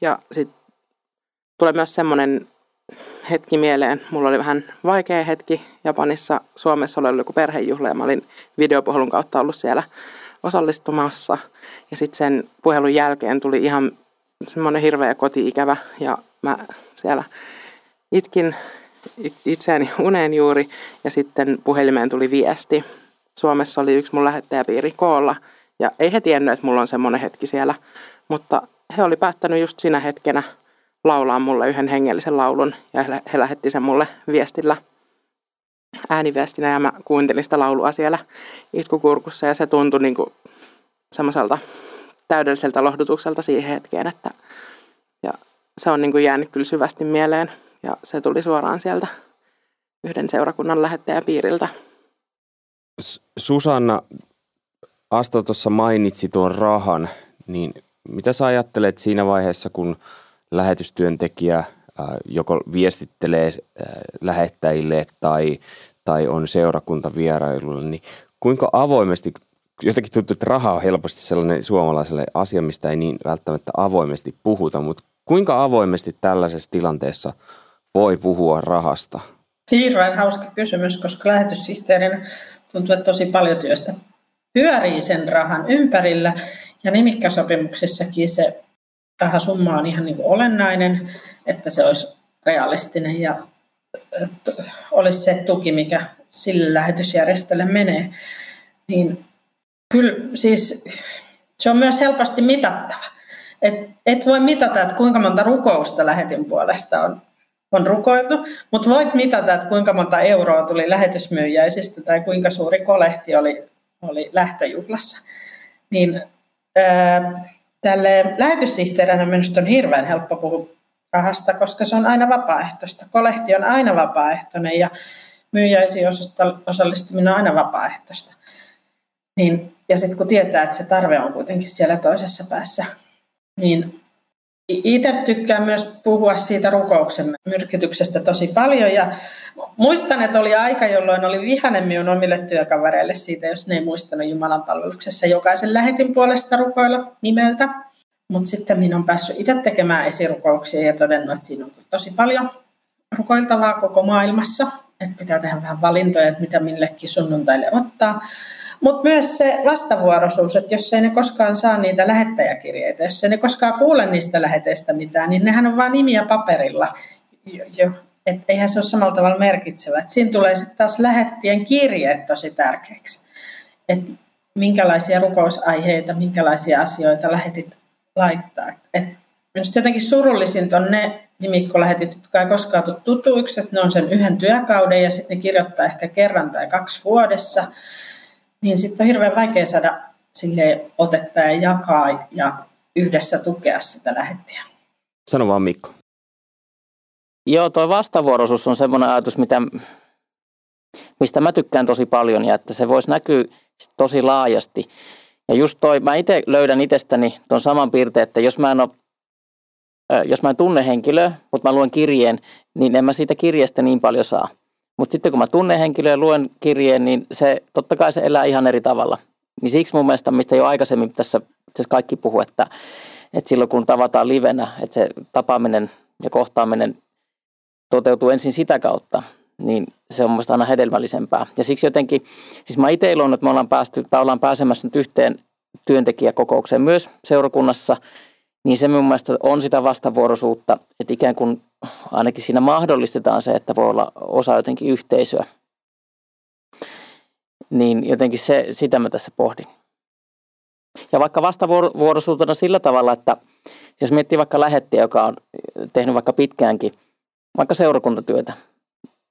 ja sitten tulee myös semmoinen hetki mieleen. Mulla oli vähän vaikea hetki Japanissa. Suomessa oli ollut joku perhejuhla ja mä olin videopuhelun kautta ollut siellä osallistumassa. Ja sitten sen puhelun jälkeen tuli ihan semmoinen hirveä koti-ikävä ja mä siellä itkin itseäni uneen juuri ja sitten puhelimeen tuli viesti. Suomessa oli yksi mun lähettäjäpiiri koolla ja ei he tiennyt, että mulla on semmoinen hetki siellä, mutta he oli päättänyt just siinä hetkenä laulaa mulle yhden hengellisen laulun ja he lähetti sen mulle viestillä ääniviestinä ja mä kuuntelin sitä laulua siellä itkukurkussa ja se tuntui niin kuin semmoiselta täydelliseltä lohdutukselta siihen hetkeen, että ja se on niin kuin jäänyt kyllä syvästi mieleen ja se tuli suoraan sieltä yhden seurakunnan lähettäjäpiiriltä. Susanna, Asta tuossa mainitsi tuon rahan, niin mitä sä ajattelet siinä vaiheessa, kun lähetystyöntekijä äh, joko viestittelee äh, lähettäjille tai, tai on seurakuntavierailulla, niin kuinka avoimesti, jotenkin tuntuu, että raha on helposti sellainen suomalaiselle asia, mistä ei niin välttämättä avoimesti puhuta, mutta kuinka avoimesti tällaisessa tilanteessa voi puhua rahasta? Hirveän hauska kysymys, koska lähetyssihteerin tuntuu, että tosi paljon työstä pyörii sen rahan ympärillä. Ja nimikkäsopimuksissakin se rahasumma on ihan niin kuin olennainen, että se olisi realistinen ja olisi se tuki, mikä sille lähetysjärjestölle menee. Niin kyllä siis se on myös helposti mitattava. Et, et voi mitata, että kuinka monta rukousta lähetin puolesta on, on rukoiltu, mutta voit mitata, että kuinka monta euroa tuli lähetysmyyjäisistä tai kuinka suuri kolehti oli, oli lähtöjuhlassa. Niin tälle lähetyssihteerinä minusta on hirveän helppo puhua rahasta, koska se on aina vapaaehtoista. Kolehti on aina vapaaehtoinen ja myyjäisiin osallistuminen on aina vapaaehtoista. Niin, ja sitten kun tietää, että se tarve on kuitenkin siellä toisessa päässä, niin itse tykkään myös puhua siitä rukouksen myrkytyksestä tosi paljon ja muistan, että oli aika, jolloin oli vihanen minun omille työkavereille siitä, jos ne ei muistanut Jumalan palveluksessa jokaisen lähetin puolesta rukoilla nimeltä. Mutta sitten minä olen päässyt itse tekemään esirukouksia ja todennut, että siinä on tosi paljon rukoiltavaa koko maailmassa. Että pitää tehdä vähän valintoja, että mitä millekin sunnuntaille ottaa. Mutta myös se vastavuoroisuus, että jos ei ne koskaan saa niitä lähettäjäkirjeitä, jos ei ne koskaan kuule niistä läheteistä mitään, niin nehän on vain nimiä paperilla. Jo, jo. Et eihän se ole samalla tavalla merkitsevä. Et siinä tulee sitten taas lähettien kirjeet tosi tärkeäksi. Et minkälaisia rukousaiheita, minkälaisia asioita lähetit laittaa. Et Minusta jotenkin surullisin on ne nimikkolähetit, jotka ei koskaan tule tutuiksi, että ne on sen yhden työkauden ja sitten ne kirjoittaa ehkä kerran tai kaksi vuodessa. Niin sitten on hirveän vaikea saada sille otetta ja jakaa ja yhdessä tukea sitä lähettiä. Sano vaan Mikko. Joo, tuo vastavuoroisuus on semmoinen ajatus, mitä, mistä mä tykkään tosi paljon ja että se voisi näkyä tosi laajasti. Ja just toi, mä itse löydän itsestäni tuon saman piirteen, että jos mä en ole jos mä en tunne henkilöä, mutta mä luen kirjeen, niin en mä siitä kirjeestä niin paljon saa. Mutta sitten kun mä tunnen henkilöä ja luen kirjeen, niin se, totta kai se elää ihan eri tavalla. Niin siksi mun mielestä, mistä jo aikaisemmin tässä, kaikki puhuu, että, että silloin kun tavataan livenä, että se tapaaminen ja kohtaaminen toteutuu ensin sitä kautta, niin se on mielestäni aina hedelmällisempää. Ja siksi jotenkin, siis mä itse iloin, että me ollaan, päästy, tai ollaan pääsemässä nyt yhteen työntekijäkokoukseen myös seurakunnassa – niin se mun mielestä on sitä vastavuoroisuutta, että ikään kuin ainakin siinä mahdollistetaan se, että voi olla osa jotenkin yhteisöä. Niin jotenkin se, sitä mä tässä pohdin. Ja vaikka vastavuoroisuutena sillä tavalla, että jos miettii vaikka lähettiä, joka on tehnyt vaikka pitkäänkin vaikka seurakuntatyötä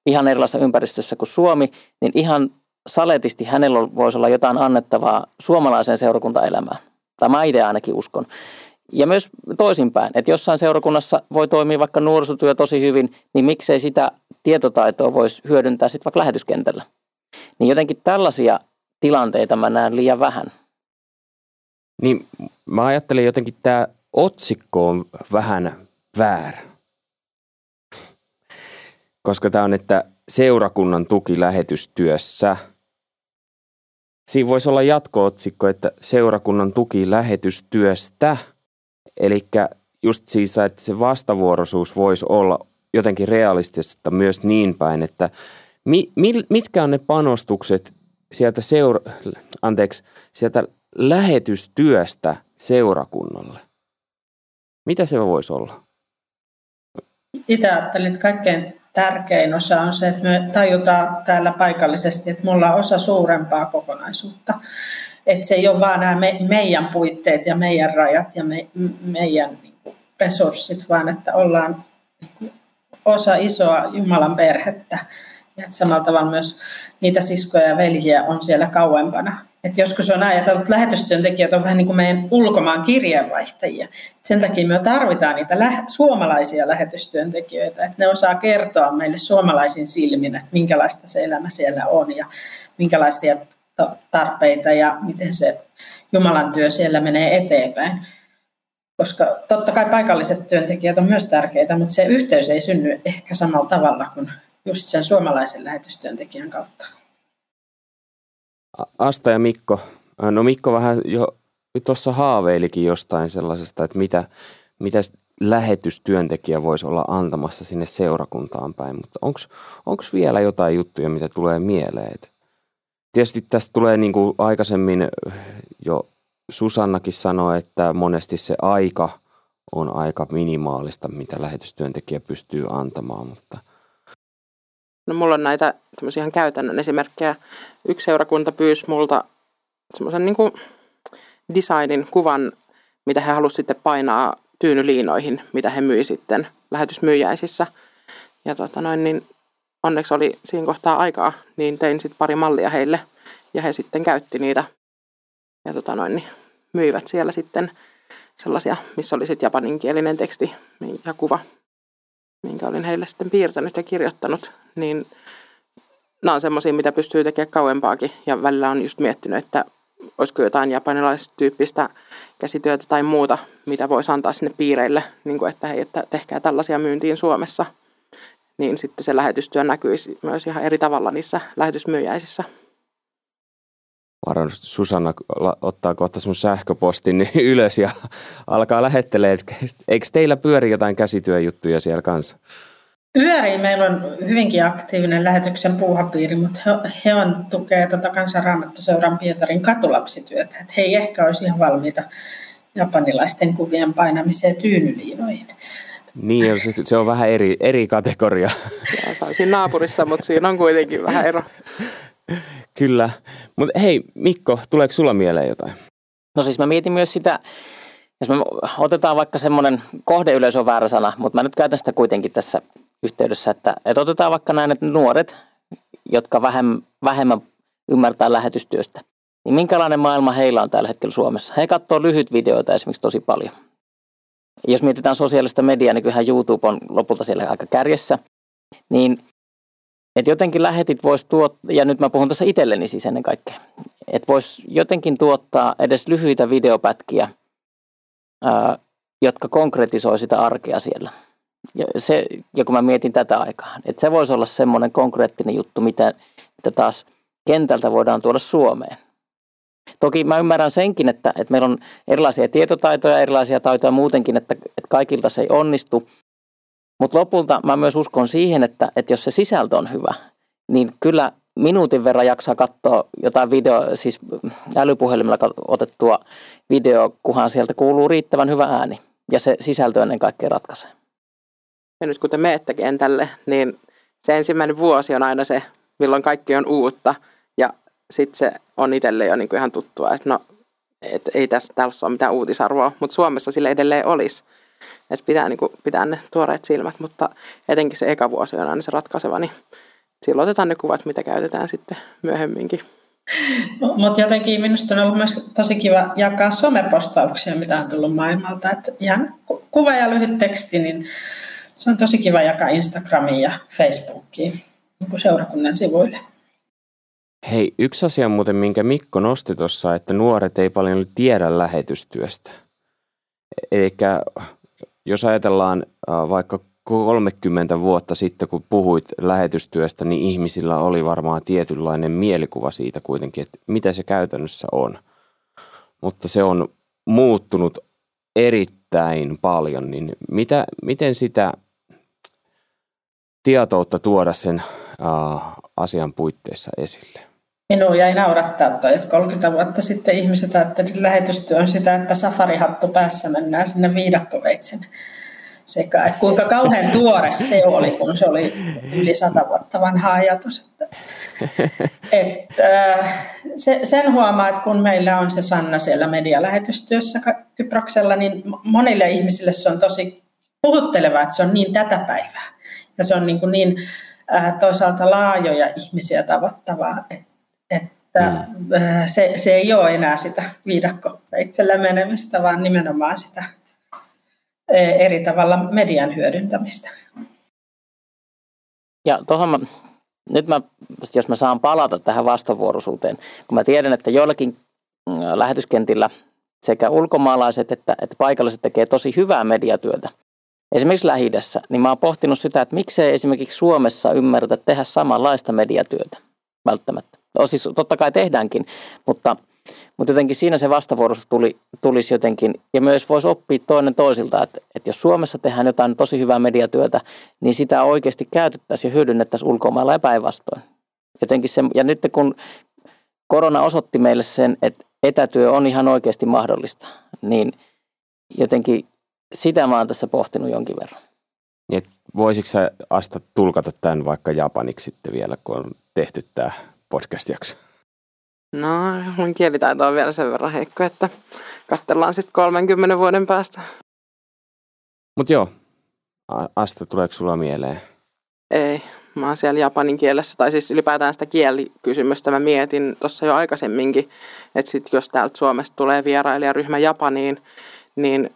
ihan erilaisessa ympäristössä kuin Suomi, niin ihan saletisti hänellä voisi olla jotain annettavaa suomalaiseen seurakuntaelämään. Tai mä itse ainakin uskon. Ja myös toisinpäin, että jossain seurakunnassa voi toimia vaikka nuorisotyö tosi hyvin, niin miksei sitä tietotaitoa voisi hyödyntää sitten vaikka lähetyskentällä. Niin jotenkin tällaisia tilanteita mä näen liian vähän. Niin mä ajattelen jotenkin tämä otsikko on vähän väärä. Koska tämä on, että seurakunnan tuki lähetystyössä. Siinä voisi olla jatko-otsikko, että seurakunnan tuki lähetystyöstä – Eli just siis, että se vastavuoroisuus voisi olla jotenkin realistista myös niin päin, että mi, mi, mitkä on ne panostukset sieltä, seura, anteeksi, sieltä lähetystyöstä seurakunnalle? Mitä se voisi olla? Itse ajattelin, että kaikkein tärkein osa on se, että me tajutaan täällä paikallisesti, että me ollaan osa suurempaa kokonaisuutta että se ei ole vaan nämä me, meidän puitteet ja meidän rajat ja me, meidän niin kuin, resurssit, vaan että ollaan niin kuin, osa isoa Jumalan perhettä. Ja samalla tavalla myös niitä siskoja ja veljiä on siellä kauempana. Et joskus on ajateltu, että lähetystyöntekijät on vähän niin kuin meidän ulkomaan kirjeenvaihtajia. Sen takia me tarvitaan niitä lä- suomalaisia lähetystyöntekijöitä, että ne osaa kertoa meille suomalaisin silmin, että minkälaista se elämä siellä on ja minkälaisia tarpeita ja miten se Jumalan työ siellä menee eteenpäin. Koska totta kai paikalliset työntekijät on myös tärkeitä, mutta se yhteys ei synny ehkä samalla tavalla kuin just sen suomalaisen lähetystyöntekijän kautta. Asta ja Mikko. No Mikko vähän jo tuossa haaveilikin jostain sellaisesta, että mitä, mitä lähetystyöntekijä voisi olla antamassa sinne seurakuntaan päin, mutta onko vielä jotain juttuja, mitä tulee mieleen? Että Tietysti tästä tulee niin kuin aikaisemmin jo Susannakin sanoi, että monesti se aika on aika minimaalista, mitä lähetystyöntekijä pystyy antamaan. Mutta... No mulla on näitä ihan käytännön esimerkkejä. Yksi seurakunta pyysi multa semmoisen niin designin kuvan, mitä he halusivat sitten painaa tyynyliinoihin, mitä he myi sitten lähetysmyyjäisissä. Ja tota noin, niin onneksi oli siinä kohtaa aikaa, niin tein sitten pari mallia heille ja he sitten käytti niitä ja tota noin, niin myivät siellä sitten sellaisia, missä oli sitten japaninkielinen teksti ja kuva, minkä olin heille sitten piirtänyt ja kirjoittanut, niin nämä on semmoisia, mitä pystyy tekemään kauempaakin ja välillä on just miettinyt, että olisiko jotain japanilaistyyppistä käsityötä tai muuta, mitä voisi antaa sinne piireille, niin kuin että hei, että tehkää tällaisia myyntiin Suomessa – niin sitten se lähetystyö näkyisi myös ihan eri tavalla niissä lähetysmyyjäisissä. Varmasti Susanna ottaa kohta sun sähköpostin ylös ja alkaa lähettelee, että eikö teillä pyöri jotain käsityöjuttuja siellä kanssa? Yöri meillä on hyvinkin aktiivinen lähetyksen puuhapiiri, mutta he, he on tukee tuota kansanraamattuseuran Pietarin katulapsityötä. Että he ei ehkä olisi ihan valmiita japanilaisten kuvien painamiseen tyynyliinoihin. Niin, se, se on vähän eri, eri kategoria. Ja, se on siinä naapurissa, mutta siinä on kuitenkin vähän ero. Kyllä. Mutta hei Mikko, tuleeko sulla mieleen jotain? No siis mä mietin myös sitä, jos me otetaan vaikka semmoinen kohdeyleisö on väärä sana, mutta mä nyt käytän sitä kuitenkin tässä yhteydessä, että, että otetaan vaikka näin, että nuoret, jotka vähemmän, vähemmän ymmärtää lähetystyöstä, niin minkälainen maailma heillä on tällä hetkellä Suomessa? He katsoo lyhyt videoita esimerkiksi tosi paljon. Jos mietitään sosiaalista mediaa, niin kyllähän YouTube on lopulta siellä aika kärjessä. Niin että jotenkin lähetit voisi tuottaa, ja nyt mä puhun tässä itselleni siis ennen kaikkea, että voisi jotenkin tuottaa edes lyhyitä videopätkiä, ää, jotka konkretisoi sitä arkea siellä. Ja, se, ja kun mä mietin tätä aikaa, että se voisi olla semmoinen konkreettinen juttu, mitä, mitä taas kentältä voidaan tuoda Suomeen. Toki mä ymmärrän senkin, että, että meillä on erilaisia tietotaitoja, erilaisia taitoja muutenkin, että, että kaikilta se ei onnistu. Mutta lopulta mä myös uskon siihen, että, että jos se sisältö on hyvä, niin kyllä minuutin verran jaksaa katsoa jotain video, siis älypuhelimella otettua video, kunhan sieltä kuuluu riittävän hyvä ääni. Ja se sisältö ennen kaikkea ratkaisee. Ja nyt kun te menette kentälle, niin se ensimmäinen vuosi on aina se, milloin kaikki on uutta. Ja sitten se on itselle jo niin kuin ihan tuttua, että no, et ei tässä tällä ole mitään uutisarvoa, mutta Suomessa sille edelleen olisi. Että pitää, niin kuin, pitää ne tuoreet silmät, mutta etenkin se eka vuosi on aina se ratkaiseva, niin silloin otetaan ne kuvat, mitä käytetään sitten myöhemminkin. Mutta jotenkin minusta on ollut myös tosi kiva jakaa somepostauksia, mitä on tullut maailmalta. Et ihan kuva ja lyhyt teksti, niin se on tosi kiva jakaa Instagramiin ja Facebookiin niin seurakunnan sivuille. Hei, yksi asia muuten, minkä Mikko nosti tuossa, että nuoret ei paljon tiedä lähetystyöstä. Eli jos ajatellaan vaikka 30 vuotta sitten, kun puhuit lähetystyöstä, niin ihmisillä oli varmaan tietynlainen mielikuva siitä kuitenkin, että mitä se käytännössä on. Mutta se on muuttunut erittäin paljon, niin mitä, miten sitä tietoutta tuoda sen uh, asian puitteissa esille? Minua jäi naurattaa toi, että 30 vuotta sitten ihmiset ajattelivat, että lähetystyö on sitä, että safarihattu päässä mennään sinne viidakkoveitsen sekä, että kuinka kauhean tuore se oli, kun se oli yli sata vuotta vanha ajatus. Että, että, äh, se, sen huomaa, että kun meillä on se Sanna siellä medialähetystyössä Kyproksella, niin monille ihmisille se on tosi puhuttelevaa, että se on niin tätä päivää. Ja se on niin, kuin niin äh, toisaalta laajoja ihmisiä tavoittavaa, että, että mm. Äh, se, se ei ole enää sitä viidakkoveitsellä menemistä, vaan nimenomaan sitä Eh, eri tavalla median hyödyntämistä. Ja tuohon mä, nyt mä, jos mä saan palata tähän vastavuoroisuuteen, kun mä tiedän, että joillakin mm, lähetyskentillä sekä ulkomaalaiset että, että paikalliset tekee tosi hyvää mediatyötä. Esimerkiksi lähi niin mä oon pohtinut sitä, että miksei esimerkiksi Suomessa ymmärretä tehdä samanlaista mediatyötä välttämättä. No, siis totta kai tehdäänkin, mutta – mutta jotenkin siinä se vastavuoroisuus tuli, tulisi jotenkin, ja myös voisi oppia toinen toisilta, että, että jos Suomessa tehdään jotain tosi hyvää mediatyötä, niin sitä oikeasti käytettäisiin ja hyödynnettäisiin ulkomailla ja päinvastoin. Jotenkin se, ja nyt kun korona osoitti meille sen, että etätyö on ihan oikeasti mahdollista, niin jotenkin sitä mä oon tässä pohtinut jonkin verran. Voisitko sä Asta tulkata tämän vaikka japaniksi sitten vielä, kun on tehty tämä podcast-jakso? No, mun kielitaito on vielä sen verran heikko, että katsellaan sitten 30 vuoden päästä. Mutta joo, Asta, tuleeko sulla mieleen? Ei, mä oon siellä japanin kielessä, tai siis ylipäätään sitä kielikysymystä mä mietin tuossa jo aikaisemminkin, että sit jos täältä Suomesta tulee vierailijaryhmä Japaniin, niin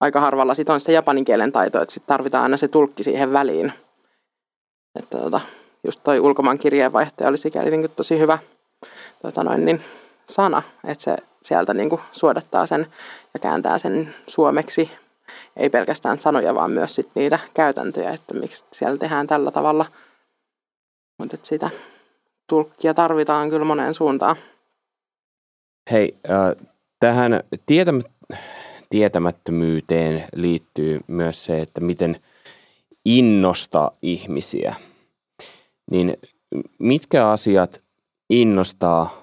aika harvalla sit on sitä japanin kielen taitoa, että sit tarvitaan aina se tulkki siihen väliin. Että tota, just toi ulkomaan kirjeenvaihtaja oli sikäli niin tosi hyvä – tota noin, niin sana, että se sieltä niin kuin suodattaa sen ja kääntää sen suomeksi. Ei pelkästään sanoja, vaan myös sit niitä käytäntöjä, että miksi siellä tehdään tällä tavalla. Mutta sitä tulkkia tarvitaan kyllä moneen suuntaan. Hei, äh, tähän tietämättömyyteen liittyy myös se, että miten innostaa ihmisiä, niin mitkä asiat innostaa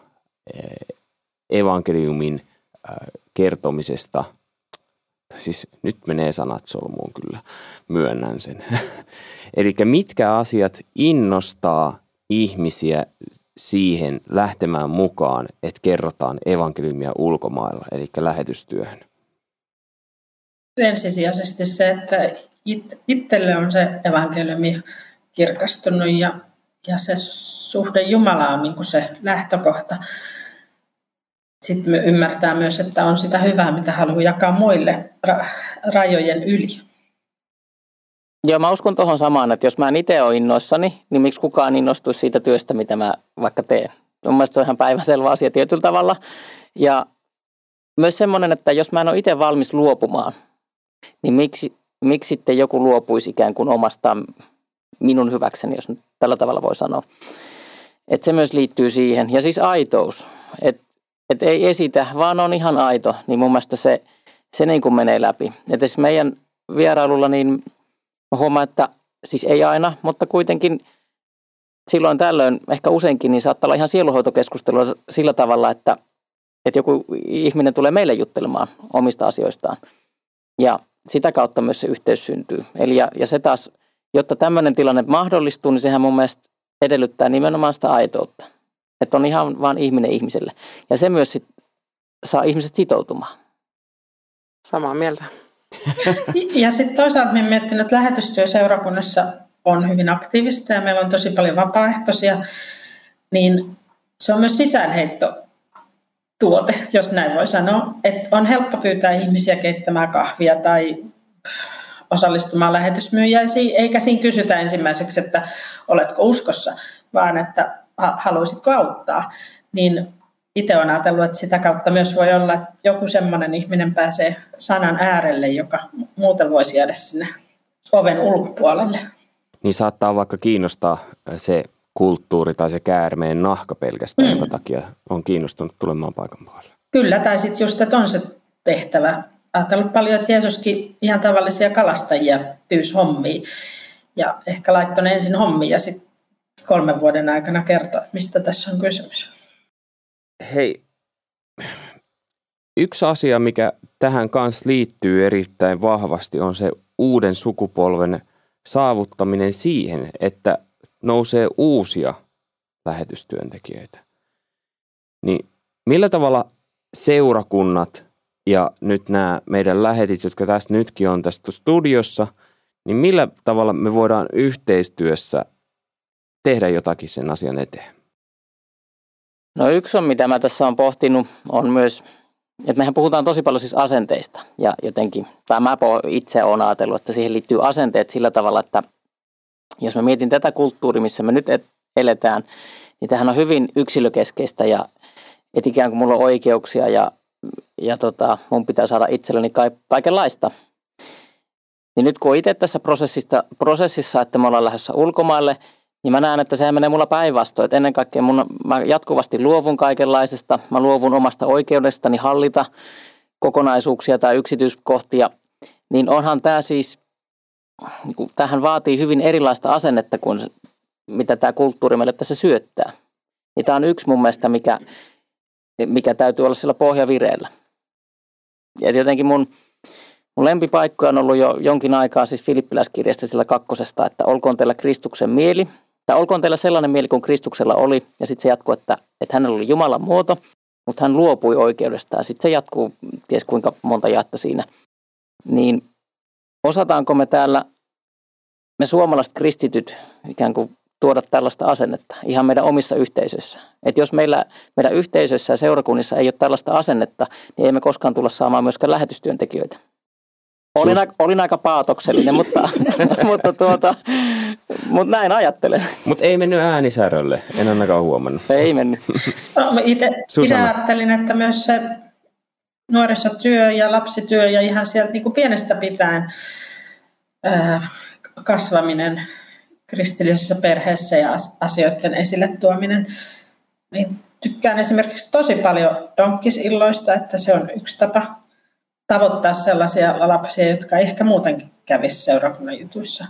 evankeliumin kertomisesta – siis nyt menee sanat solmuun kyllä, myönnän sen. Eli mitkä asiat innostaa ihmisiä siihen lähtemään mukaan, että kerrotaan evankeliumia ulkomailla, eli lähetystyöhön? Ensisijaisesti se, että itselle on se evankeliumi kirkastunut ja, ja se suhde Jumalaan on niin se lähtökohta sitten me ymmärtää myös, että on sitä hyvää, mitä haluaa jakaa muille ra- rajojen yli. Joo, mä uskon tuohon samaan, että jos mä en itse ole innoissani, niin miksi kukaan innostuisi siitä työstä, mitä mä vaikka teen. Mun mielestä se on ihan päivänselvä asia tietyllä tavalla. Ja myös semmoinen, että jos mä en ole itse valmis luopumaan, niin miksi, miksi sitten joku luopuisi ikään kuin omasta minun hyväkseni, jos nyt tällä tavalla voi sanoa. Että se myös liittyy siihen. Ja siis aitous. Että että ei esitä, vaan on ihan aito, niin mun mielestä se, se niin kuin menee läpi. Että meidän vierailulla niin mä huomaan, että siis ei aina, mutta kuitenkin silloin tällöin, ehkä useinkin, niin saattaa olla ihan sieluhoitokeskustelua sillä tavalla, että, että joku ihminen tulee meille juttelemaan omista asioistaan. Ja sitä kautta myös se yhteys syntyy. Eli ja, ja se taas, jotta tämmöinen tilanne mahdollistuu, niin sehän mun mielestä edellyttää nimenomaan sitä aitoutta. Että on ihan vain ihminen ihmiselle. Ja se myös sit saa ihmiset sitoutumaan. Samaa mieltä. ja sitten toisaalta me miettinyt, että lähetystyö seurakunnassa on hyvin aktiivista ja meillä on tosi paljon vapaaehtoisia, niin se on myös sisäänheitto tuote, jos näin voi sanoa. että on helppo pyytää ihmisiä keittämään kahvia tai osallistumaan lähetysmyyjäisiin, eikä siinä kysytä ensimmäiseksi, että oletko uskossa, vaan että haluaisitko auttaa, niin itse olen ajatellut, että sitä kautta myös voi olla, että joku semmoinen ihminen pääsee sanan äärelle, joka muuten voisi jäädä sinne oven ulkopuolelle. Niin saattaa vaikka kiinnostaa se kulttuuri tai se käärmeen nahka pelkästään, mm. jonka takia on kiinnostunut tulemaan paikan puolelle. Kyllä, tai sitten just, että on se tehtävä. Ajatellut paljon, että Jeesuskin ihan tavallisia kalastajia pyysi hommiin. Ja ehkä laittoi ensin hommiin ja sitten kolmen vuoden aikana kertoa, mistä tässä on kysymys. Hei, yksi asia, mikä tähän kanssa liittyy erittäin vahvasti, on se uuden sukupolven saavuttaminen siihen, että nousee uusia lähetystyöntekijöitä. Niin millä tavalla seurakunnat ja nyt nämä meidän lähetit, jotka tässä nytkin on tässä studiossa, niin millä tavalla me voidaan yhteistyössä tehdä jotakin sen asian eteen? No yksi on, mitä mä tässä on pohtinut, on myös, että mehän puhutaan tosi paljon siis asenteista. Ja jotenkin, tai mä itse olen ajatellut, että siihen liittyy asenteet sillä tavalla, että jos mä mietin tätä kulttuuria, missä me nyt eletään, niin tähän on hyvin yksilökeskeistä ja että ikään kuin mulla on oikeuksia ja, ja tota, mun pitää saada itselleni kaikenlaista. Niin nyt kun itse tässä prosessissa, prosessissa, että me ollaan lähdössä ulkomaille – niin mä näen, että se menee mulla päinvastoin. Että ennen kaikkea mun, mä jatkuvasti luovun kaikenlaisesta. Mä luovun omasta oikeudestani hallita kokonaisuuksia tai yksityiskohtia. Niin onhan tämä siis, niin tähän vaatii hyvin erilaista asennetta kuin mitä tämä kulttuuri meille tässä syöttää. Niin tämä on yksi mun mielestä, mikä, mikä täytyy olla sillä pohjavireellä. Ja jotenkin mun, mun lempipaikka on ollut jo jonkin aikaa siis Filippiläiskirjasta sillä kakkosesta, että olkoon teillä Kristuksen mieli – tai olkoon teillä sellainen mieli kuin Kristuksella oli, ja sitten se jatkuu, että, että hänellä oli Jumalan muoto, mutta hän luopui oikeudestaan. Sitten se jatkuu, ties kuinka monta jaetta siinä. Niin osataanko me täällä, me suomalaiset kristityt, ikään kuin tuoda tällaista asennetta ihan meidän omissa yhteisöissä. Että jos meillä, meidän yhteisöissä ja seurakunnissa ei ole tällaista asennetta, niin ei me koskaan tulla saamaan myöskään lähetystyöntekijöitä. Olin, Sus... olin aika paatoksellinen, mutta, mutta, tuota, mutta näin ajattelen. Mutta ei mennyt äänisärölle, en ainakaan huomannut. Ei mennyt. No, itse ajattelin, että myös se nuorisotyö ja lapsityö ja ihan sieltä niin kuin pienestä pitäen kasvaminen kristillisessä perheessä ja asioiden esille tuominen, niin tykkään esimerkiksi tosi paljon donkkisilloista, että se on yksi tapa tavoittaa sellaisia lapsia, jotka ehkä muutenkin kävisi seurakunnan jutuissa.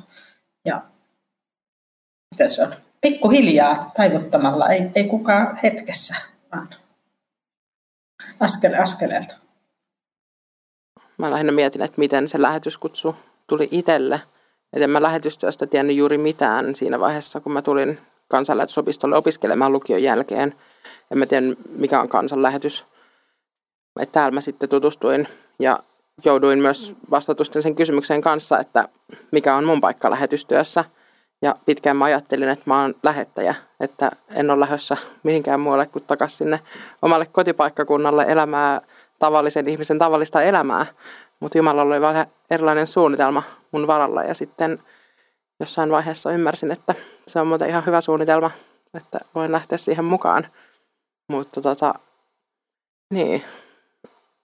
Ja miten se on? Pikkuhiljaa taivuttamalla, ei, ei kukaan hetkessä, vaan askel askeleelta. Mä lähinnä mietin, että miten se lähetyskutsu tuli itselle. Et en mä lähetystyöstä tiennyt juuri mitään siinä vaiheessa, kun mä tulin kansanlähetysopistolle opiskelemaan lukion jälkeen. En mä tiedä, mikä on kansanlähetys. Et täällä mä sitten tutustuin ja jouduin myös vastatusten sen kysymyksen kanssa, että mikä on mun paikka lähetystyössä. Ja pitkään mä ajattelin, että mä oon lähettäjä, että en ole lähdössä mihinkään muualle kuin takaisin sinne omalle kotipaikkakunnalle elämää tavallisen ihmisen tavallista elämää. Mutta Jumalalla oli vähän erilainen suunnitelma mun varalla ja sitten jossain vaiheessa ymmärsin, että se on muuten ihan hyvä suunnitelma, että voin lähteä siihen mukaan. Mutta tota, niin.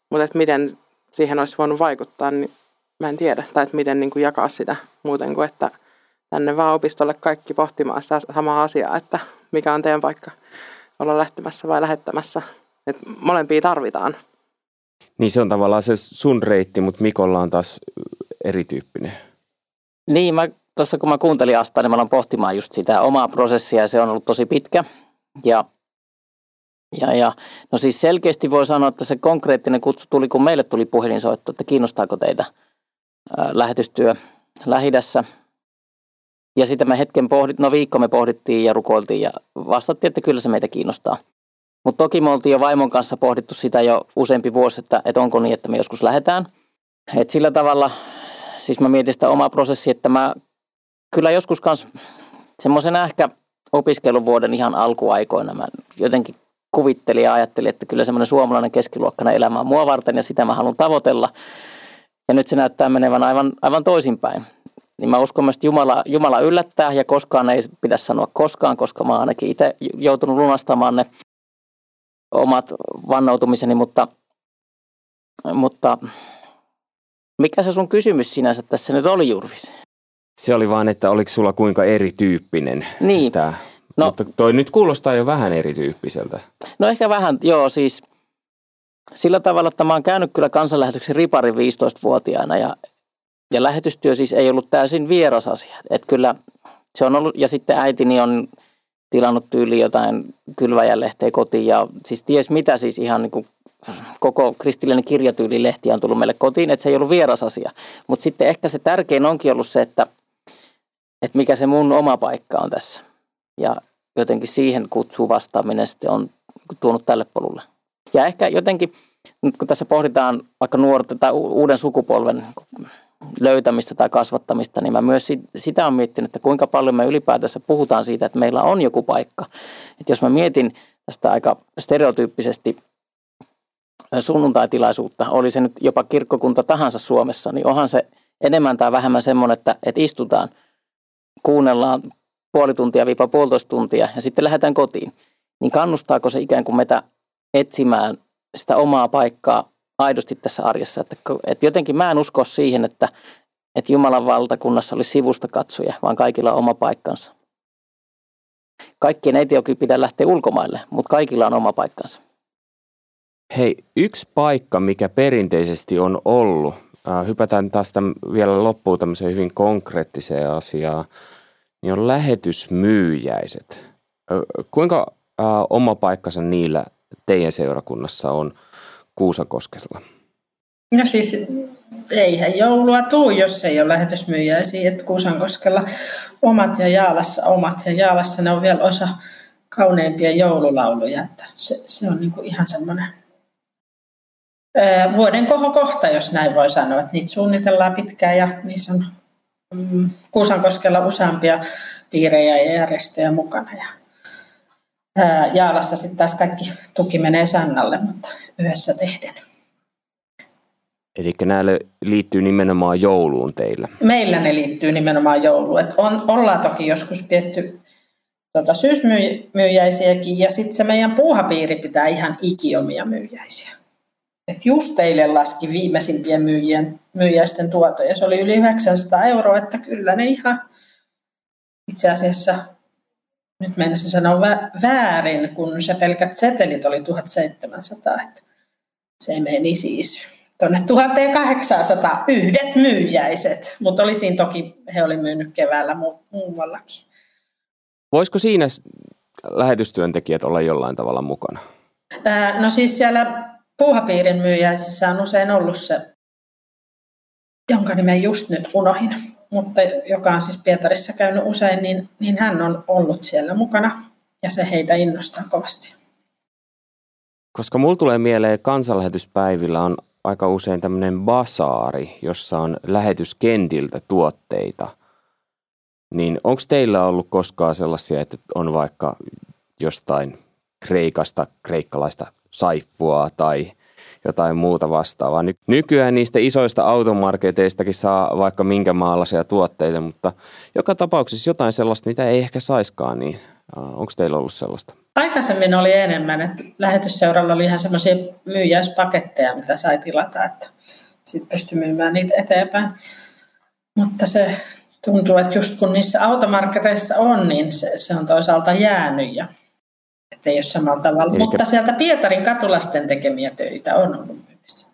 Mutta että miten siihen olisi voinut vaikuttaa, niin mä en tiedä. Tai että miten niin kuin jakaa sitä muuten kuin, että tänne vaan opistolle kaikki pohtimaan sitä samaa asiaa, että mikä on teidän paikka olla lähtemässä vai lähettämässä. Et molempia tarvitaan. Niin se on tavallaan se sun reitti, mutta Mikolla on taas erityyppinen. Niin, mä tuossa kun mä kuuntelin Asta, niin mä aloin pohtimaan just sitä omaa prosessia ja se on ollut tosi pitkä. Ja, ja, ja no siis selkeästi voi sanoa, että se konkreettinen kutsu tuli, kun meille tuli puhelinsoitto, että kiinnostaako teitä lähetystyö lähidässä. Ja sitten me hetken pohdit, no viikko me pohdittiin ja rukoiltiin ja vastattiin, että kyllä se meitä kiinnostaa. Mutta toki me oltiin jo vaimon kanssa pohdittu sitä jo useampi vuosi, että, että onko niin, että me joskus lähdetään. Et sillä tavalla, siis mä mietin sitä omaa prosessia, että mä kyllä joskus kans semmoisen ehkä opiskeluvuoden ihan alkuaikoina mä jotenkin kuvittelin ja ajattelin, että kyllä semmoinen suomalainen keskiluokkainen elämä on mua varten ja sitä mä haluan tavoitella. Ja nyt se näyttää menevän aivan, aivan toisinpäin. Niin mä uskon myös, että Jumala, Jumala yllättää ja koskaan ei pidä sanoa koskaan, koska mä oon ainakin itse joutunut lunastamaan ne omat vannoutumiseni, mutta, mutta mikä se sun kysymys sinänsä tässä nyt oli, Jurvis? Se oli vaan, että oliko sulla kuinka erityyppinen Niin. tämä. No- Mutta toi nyt kuulostaa jo vähän erityyppiseltä. No ehkä vähän, joo siis sillä tavalla, että mä oon käynyt kyllä kansanlähetyksen riparin 15-vuotiaana ja, ja lähetystyö siis ei ollut täysin vieras asia. Että kyllä se on ollut, ja sitten äitini on tilannut tyyli jotain kylväjälehteä kotiin ja siis ties mitä siis ihan niin kuin koko kristillinen kirjatyylilehti on tullut meille kotiin, että se ei ollut vieras asia. Mutta sitten ehkä se tärkein onkin ollut se, että, että mikä se mun oma paikka on tässä. Ja jotenkin siihen kutsuu vastaaminen sitten on tuonut tälle polulle. Ja ehkä jotenkin, nyt kun tässä pohditaan vaikka nuorten tai uuden sukupolven löytämistä tai kasvattamista, niin mä myös sit- sitä on miettinyt, että kuinka paljon me ylipäätänsä puhutaan siitä, että meillä on joku paikka. Että jos mä mietin tästä aika stereotyyppisesti sunnuntaitilaisuutta, oli se nyt jopa kirkkokunta tahansa Suomessa, niin onhan se enemmän tai vähemmän semmoinen, että, että istutaan, kuunnellaan puoli tuntia, viipa puolitoista tuntia ja sitten lähdetään kotiin. Niin kannustaako se ikään kuin meitä etsimään sitä omaa paikkaa aidosti tässä arjessa? Että, että jotenkin mä en usko siihen, että, että Jumalan valtakunnassa olisi sivusta katsoja, vaan kaikilla on oma paikkansa. Kaikkien ei toki pidä lähteä ulkomaille, mutta kaikilla on oma paikkansa. Hei, yksi paikka, mikä perinteisesti on ollut, äh, hypätään taas tämän vielä loppuun tämmöiseen hyvin konkreettiseen asiaan, niin on lähetysmyyjäiset. Ö, kuinka äh, oma paikkansa niillä teidän seurakunnassa on Kuusankoskella? No siis eihän joulua tuu, jos ei ole lähetysmyyjäisiä. Että Kuusankoskella omat ja Jaalassa omat. Ja Jaalassa ne on vielä osa kauneimpia joululauluja. Että se, se on niinku ihan semmoinen vuoden kohokohta, jos näin voi sanoa. Että niitä suunnitellaan pitkään ja niissä on mm, Kuusankoskella useampia piirejä ja järjestöjä mukana. Ja, ää, Jaalassa sitten taas kaikki tuki menee Sannalle, mutta yhdessä tehden. Eli näille liittyy nimenomaan jouluun teillä. Meillä ne liittyy nimenomaan jouluun. Et on, ollaan toki joskus pietty tota, syysmyyjäisiäkin ja sitten se meidän puuhapiiri pitää ihan ikiomia myyjäisiä. Et just teille laski viimeisimpien myyjien, myyjäisten tuotoja. Se oli yli 900 euroa, että kyllä ne ihan itse asiassa, nyt mennessä sanoa vä- väärin, kun se pelkät setelit oli 1700. Että se meni siis tuonne 1800 yhdet myyjäiset, mutta oli siinä toki, he oli myynyt keväällä mu- muuallakin. Voisiko siinä lähetystyöntekijät olla jollain tavalla mukana? Ää, no siis siellä puuhapiirin myyjäisissä on usein ollut se, jonka nimen just nyt unohin, mutta joka on siis Pietarissa käynyt usein, niin, niin hän on ollut siellä mukana ja se heitä innostaa kovasti. Koska mulla tulee mieleen kansanlähetyspäivillä on aika usein tämmöinen basaari, jossa on lähetyskentiltä tuotteita. Niin onko teillä ollut koskaan sellaisia, että on vaikka jostain Kreikasta kreikkalaista saippua tai jotain muuta vastaavaa. Nykyään niistä isoista automarketeistakin saa vaikka minkä maalaisia tuotteita, mutta joka tapauksessa jotain sellaista, mitä ei ehkä saiskaan, niin onko teillä ollut sellaista? Aikaisemmin oli enemmän, että lähetysseuralla oli ihan semmoisia myyjäispaketteja, mitä sai tilata, että sitten pystyi myymään niitä eteenpäin. Mutta se tuntuu, että just kun niissä automarketeissa on, niin se, se on toisaalta jäänyt ja että ei ole samalla tavalla. Elikkä... Mutta sieltä Pietarin katulasten tekemiä töitä on ollut myynnissä.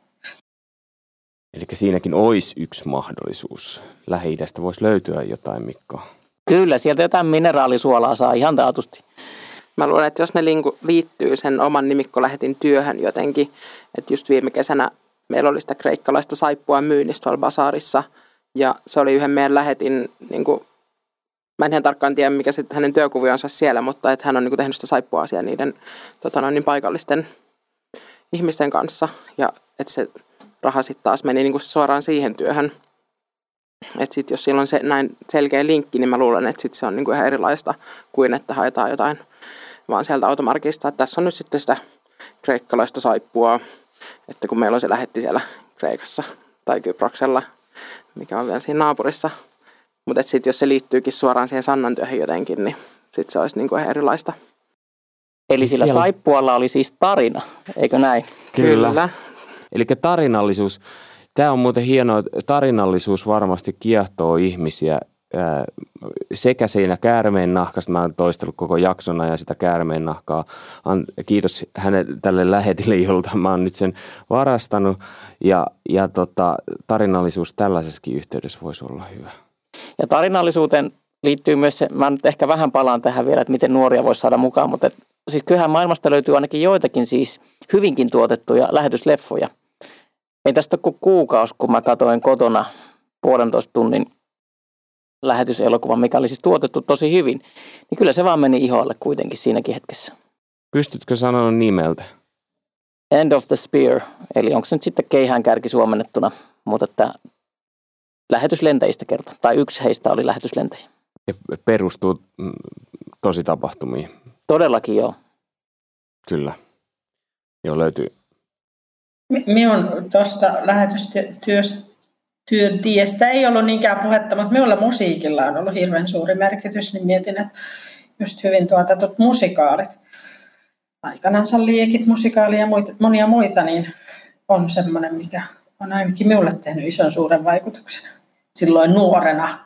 Eli siinäkin olisi yksi mahdollisuus. lähi voisi löytyä jotain, Mikko. Kyllä, sieltä jotain mineraalisuolaa saa ihan taatusti. Mä luulen, että jos ne liittyy sen oman nimikkolähetin työhön jotenkin, että just viime kesänä meillä oli sitä kreikkalaista saippua myynnissä tuolla basaarissa, ja se oli yhden meidän lähetin, niin kuin, mä en ihan tarkkaan tiedä mikä sitten hänen työkuvionsa siellä, mutta että hän on niin kuin, tehnyt sitä saippua asiaa niiden tota noin, niin paikallisten ihmisten kanssa, ja että se raha sitten taas meni niin kuin suoraan siihen työhön. Että sitten jos sillä on se näin selkeä linkki, niin mä luulen, että sit se on niinku ihan erilaista kuin että haetaan jotain vaan sieltä automarkista, että tässä on nyt sitten sitä kreikkalaista saippua, että kun meillä on se lähetti siellä Kreikassa tai Kyproksella, mikä on vielä siinä naapurissa. Mutta sitten jos se liittyykin suoraan siihen Sannan työhön jotenkin, niin sitten se olisi niinku ihan erilaista. Eli sillä siellä... saippualla oli siis tarina, eikö näin? Kyllä. Kyllä. Eli tarinallisuus, tämä on muuten hienoa, tarinallisuus varmasti kiehtoo ihmisiä sekä siinä käärmeen nahkasta, mä oon toistellut koko jaksona ja sitä käärmeen nahkaa. Kiitos hänen tälle lähetille, jolta mä oon nyt sen varastanut. Ja, ja tota, tarinallisuus tällaisessakin yhteydessä voisi olla hyvä. Ja tarinallisuuteen liittyy myös se, mä nyt ehkä vähän palaan tähän vielä, että miten nuoria voisi saada mukaan, mutta et, siis kyllähän maailmasta löytyy ainakin joitakin siis hyvinkin tuotettuja lähetysleffoja. Ei tästä ole kuin kuukausi, kun mä katoin kotona puolentoista tunnin lähetyselokuva, mikä oli siis tuotettu tosi hyvin, niin kyllä se vaan meni iholle kuitenkin siinäkin hetkessä. Pystytkö sanoa nimeltä? End of the Spear, eli onko se nyt sitten keihään kärki suomennettuna, mutta että lähetyslentäjistä kertoo, tai yksi heistä oli lähetyslentäjä. Ja perustuu mm, tosi tapahtumiin. Todellakin joo. Kyllä. Joo, löytyy. Minun tuosta lähetystyöstä työtiestä ei ollut niinkään puhetta, mutta minulla musiikilla on ollut hirveän suuri merkitys, niin mietin, että just hyvin tuotetut musikaalit, aikanansa liekit, musikaali ja muita, monia muita, niin on semmoinen, mikä on ainakin minulle tehnyt ison suuren vaikutuksen silloin nuorena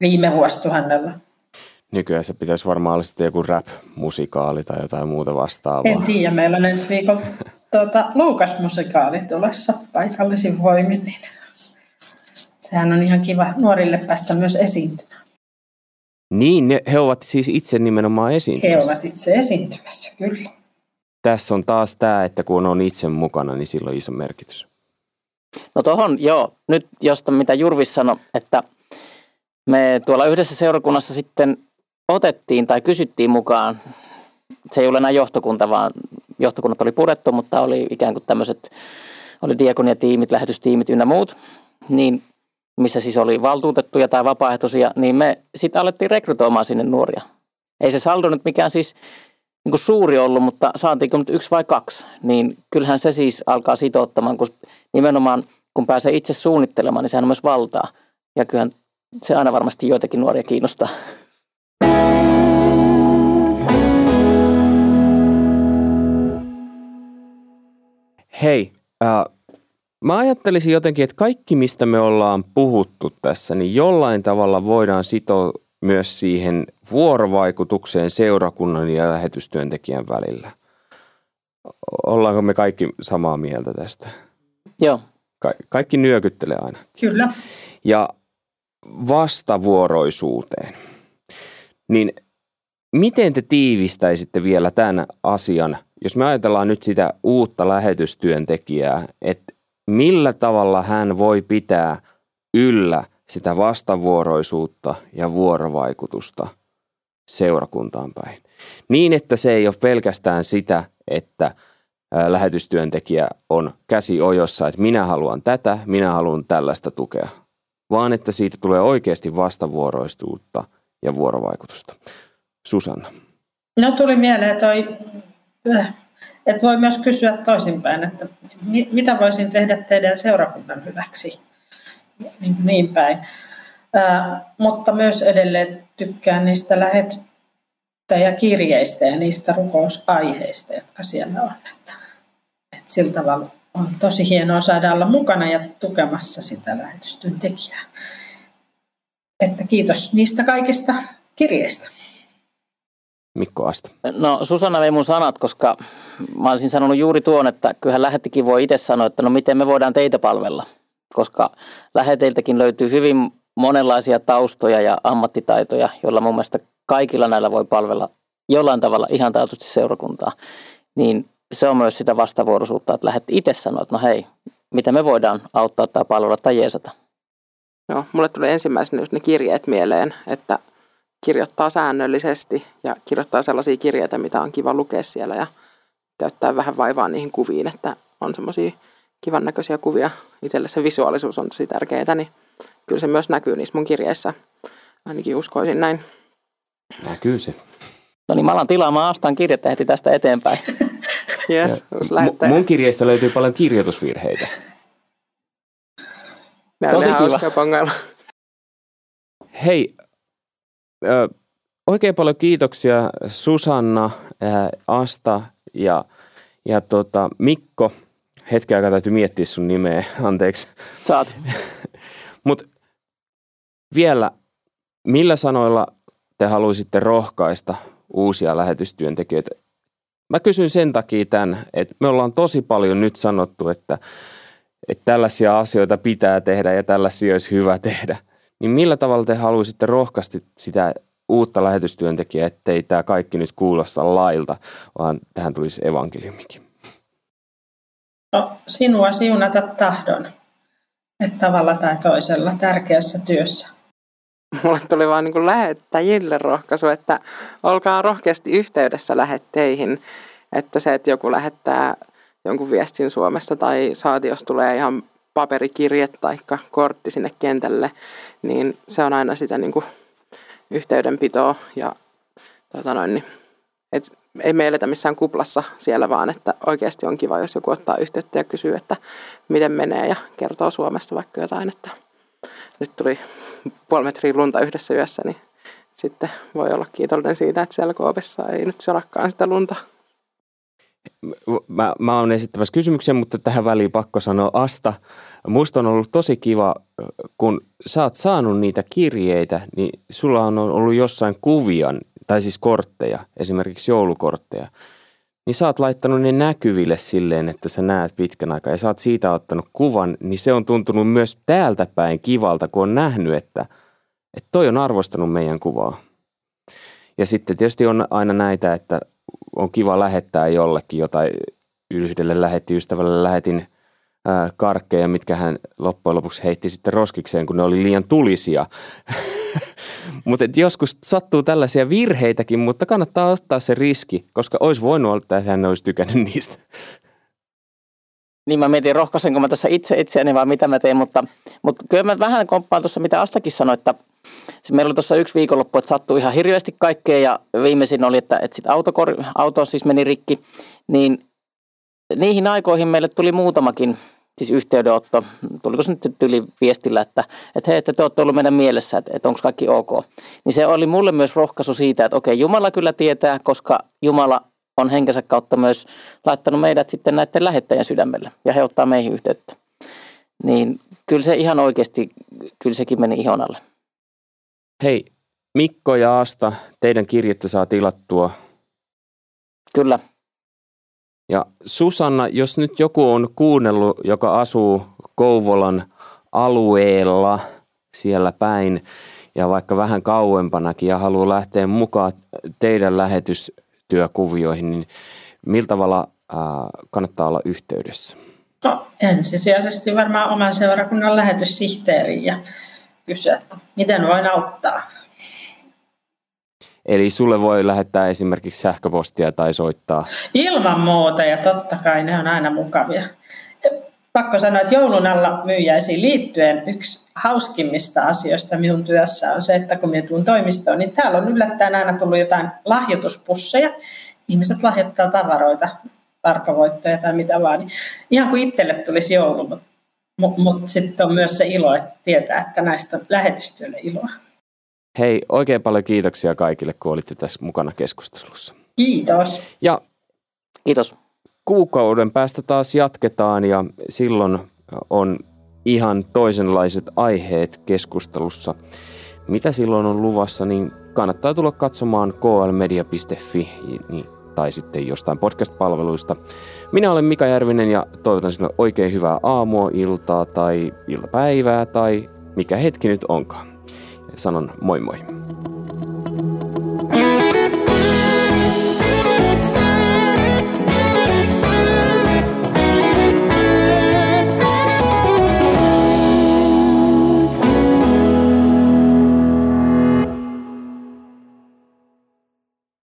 viime vuosituhannella. Nykyään se pitäisi varmaan olla sitten joku rap-musikaali tai jotain muuta vastaavaa. En tiedä, meillä on ensi viikolla tuota, Luukas-musikaali tulossa paikallisin voimin, niin sehän on ihan kiva nuorille päästä myös esiintymään. Niin, ne, he ovat siis itse nimenomaan esiintymässä. He ovat itse esiintymässä, kyllä. Tässä on taas tämä, että kun on itse mukana, niin sillä on iso merkitys. No tuohon, joo. Nyt josta mitä Jurvis sanoi, että me tuolla yhdessä seurakunnassa sitten otettiin tai kysyttiin mukaan, se ei ole enää johtokunta, vaan johtokunnat oli purettu, mutta oli ikään kuin tämmöiset, oli diakoniatiimit, lähetystiimit ynnä muut, niin missä siis oli valtuutettuja tai vapaaehtoisia, niin me sitten alettiin rekrytoimaan sinne nuoria. Ei se saldo nyt mikään siis niin kuin suuri ollut, mutta saatiinko nyt yksi vai kaksi, niin kyllähän se siis alkaa sitouttamaan, kun nimenomaan kun pääsee itse suunnittelemaan, niin sehän on myös valtaa. Ja kyllähän se aina varmasti joitakin nuoria kiinnostaa. Hei, äh, Mä ajattelisin jotenkin, että kaikki mistä me ollaan puhuttu tässä, niin jollain tavalla voidaan sitoa myös siihen vuorovaikutukseen seurakunnan ja lähetystyöntekijän välillä. Ollaanko me kaikki samaa mieltä tästä? Joo. Ka- kaikki nyökyttelee aina. Kyllä. Ja vastavuoroisuuteen. Niin miten te tiivistäisitte vielä tämän asian, jos me ajatellaan nyt sitä uutta lähetystyöntekijää, että millä tavalla hän voi pitää yllä sitä vastavuoroisuutta ja vuorovaikutusta seurakuntaan päin. Niin, että se ei ole pelkästään sitä, että lähetystyöntekijä on käsi ojossa, että minä haluan tätä, minä haluan tällaista tukea, vaan että siitä tulee oikeasti vastavuoroisuutta ja vuorovaikutusta. Susanna. No tuli mieleen toi, äh, että voi myös kysyä toisinpäin, että mitä voisin tehdä teidän seurakunnan hyväksi, niin, niin päin. Ää, äh, mutta myös edelleen tykkään niistä lähettäjäkirjeistä ja niistä rukousaiheista, jotka siellä on. Että sillä tavalla on tosi hienoa saada olla mukana ja tukemassa sitä lähetystyöntekijää. Että kiitos niistä kaikista kirjeistä. Mikko Asta? No Susanna vei mun sanat, koska mä olisin sanonut juuri tuon, että kyllähän lähettikin voi itse sanoa, että no miten me voidaan teitä palvella. Koska läheteiltäkin löytyy hyvin monenlaisia taustoja ja ammattitaitoja, joilla mun mielestä kaikilla näillä voi palvella jollain tavalla ihan taatusti seurakuntaa. Niin se on myös sitä vastavuoroisuutta, että lähdet itse sanoa, että no hei, miten me voidaan auttaa tai palvella tai jeesata. Joo, mulle tuli ensimmäisenä just ne kirjeet mieleen, että – kirjoittaa säännöllisesti ja kirjoittaa sellaisia kirjeitä, mitä on kiva lukea siellä ja käyttää vähän vaivaa niihin kuviin, että on semmoisia kivan näköisiä kuvia. Itselle se visuaalisuus on tosi tärkeää, niin kyllä se myös näkyy niissä mun kirjeissä. Ainakin uskoisin näin. Näkyy se. No niin, mä alan tilaamaan Astan kirjettä heti tästä eteenpäin. yes, M- mun kirjeistä löytyy paljon kirjoitusvirheitä. Tosi kiva. Hei, Ö, oikein paljon kiitoksia Susanna, Asta ja, ja tota, Mikko. Hetken aikaa täytyy miettiä sun nimeä, anteeksi. Saat. Mutta vielä, millä sanoilla te haluaisitte rohkaista uusia lähetystyöntekijöitä? Mä kysyn sen takia tämän, että me ollaan tosi paljon nyt sanottu, että, että tällaisia asioita pitää tehdä ja tällaisia olisi hyvä tehdä – niin millä tavalla te haluaisitte rohkaista sitä uutta lähetystyöntekijää, ettei tämä kaikki nyt kuulosta lailta, vaan tähän tulisi evankeliumikin? No, sinua siunata tahdon, että tavalla tai toisella tärkeässä työssä. Mulle tuli vaan niin lähettäjille rohkaisu, että olkaa rohkeasti yhteydessä lähetteihin. Että se, että joku lähettää jonkun viestin Suomesta tai saati, jos tulee ihan paperikirje tai kortti sinne kentälle, niin se on aina sitä niin kuin yhteydenpitoa ja tota noin, niin, et ei me eletä missään kuplassa siellä vaan, että oikeasti on kiva, jos joku ottaa yhteyttä ja kysyy, että miten menee ja kertoo Suomesta vaikka jotain, että nyt tuli puoli metriä lunta yhdessä yössä, niin sitten voi olla kiitollinen siitä, että siellä Koopissa ei nyt selakaan sitä lunta. Mä, mä oon esittämässä kysymyksen, mutta tähän väliin pakko sanoa Asta. Musta on ollut tosi kiva, kun sä oot saanut niitä kirjeitä, niin sulla on ollut jossain kuvia, tai siis kortteja, esimerkiksi joulukortteja. Niin sä oot laittanut ne näkyville silleen, että sä näet pitkän aikaa ja sä oot siitä ottanut kuvan, niin se on tuntunut myös täältä päin kivalta, kun on nähnyt, että, että toi on arvostanut meidän kuvaa. Ja sitten tietysti on aina näitä, että on kiva lähettää jollekin jotain, yhdelle lähetti ystävälle lähetin karkkeja, mitkä hän loppujen lopuksi heitti sitten roskikseen, kun ne oli liian tulisia. mutta joskus sattuu tällaisia virheitäkin, mutta kannattaa ottaa se riski, koska olisi voinut olla, että hän olisi tykännyt niistä. Niin mä mietin, rohkaisenko mä tässä itse itseäni vai mitä mä teen, mutta, mutta kyllä mä vähän komppaan tuossa, mitä Astakin sanoi, että meillä oli tuossa yksi viikonloppu, että sattui ihan hirveästi kaikkea ja viimeisin oli, että, että sitten auto, auto siis meni rikki, niin niihin aikoihin meille tuli muutamakin siis yhteydenotto, tuliko se nyt yli viestillä, että, että hei, että te olette ollut meidän mielessä, että, että onko kaikki ok. Niin se oli mulle myös rohkaisu siitä, että okei, Jumala kyllä tietää, koska Jumala on henkensä kautta myös laittanut meidät sitten näiden lähettäjän sydämelle ja he ottaa meihin yhteyttä. Niin kyllä se ihan oikeasti, kyllä sekin meni ihon alle. Hei, Mikko ja Asta, teidän kirjettä saa tilattua. Kyllä, ja Susanna, jos nyt joku on kuunnellut, joka asuu Kouvolan alueella siellä päin ja vaikka vähän kauempanakin ja haluaa lähteä mukaan teidän lähetystyökuvioihin, niin miltä tavalla kannattaa olla yhteydessä? No, ensisijaisesti varmaan oman seurakunnan lähetyssihteeriin ja kysyä, että miten voin auttaa. Eli sulle voi lähettää esimerkiksi sähköpostia tai soittaa? Ilman muuta ja totta kai ne on aina mukavia. Pakko sanoa, että joulun alla myyjäisiin liittyen yksi hauskimmista asioista minun työssä on se, että kun minä tuun toimistoon, niin täällä on yllättäen aina tullut jotain lahjoituspusseja. Ihmiset lahjoittaa tavaroita, tarkavoittoja tai mitä vaan. Niin ihan kuin itselle tulisi joulu, mutta mut, mut sitten on myös se ilo, että tietää, että näistä on lähetystyölle iloa. Hei, oikein paljon kiitoksia kaikille, kun olitte tässä mukana keskustelussa. Kiitos. Ja Kiitos. Kuukauden päästä taas jatketaan ja silloin on ihan toisenlaiset aiheet keskustelussa. Mitä silloin on luvassa, niin kannattaa tulla katsomaan klmedia.fi niin, tai sitten jostain podcast-palveluista. Minä olen Mika Järvinen ja toivotan sinulle oikein hyvää aamua, iltaa tai iltapäivää tai mikä hetki nyt onkaan. Sanon moi moi.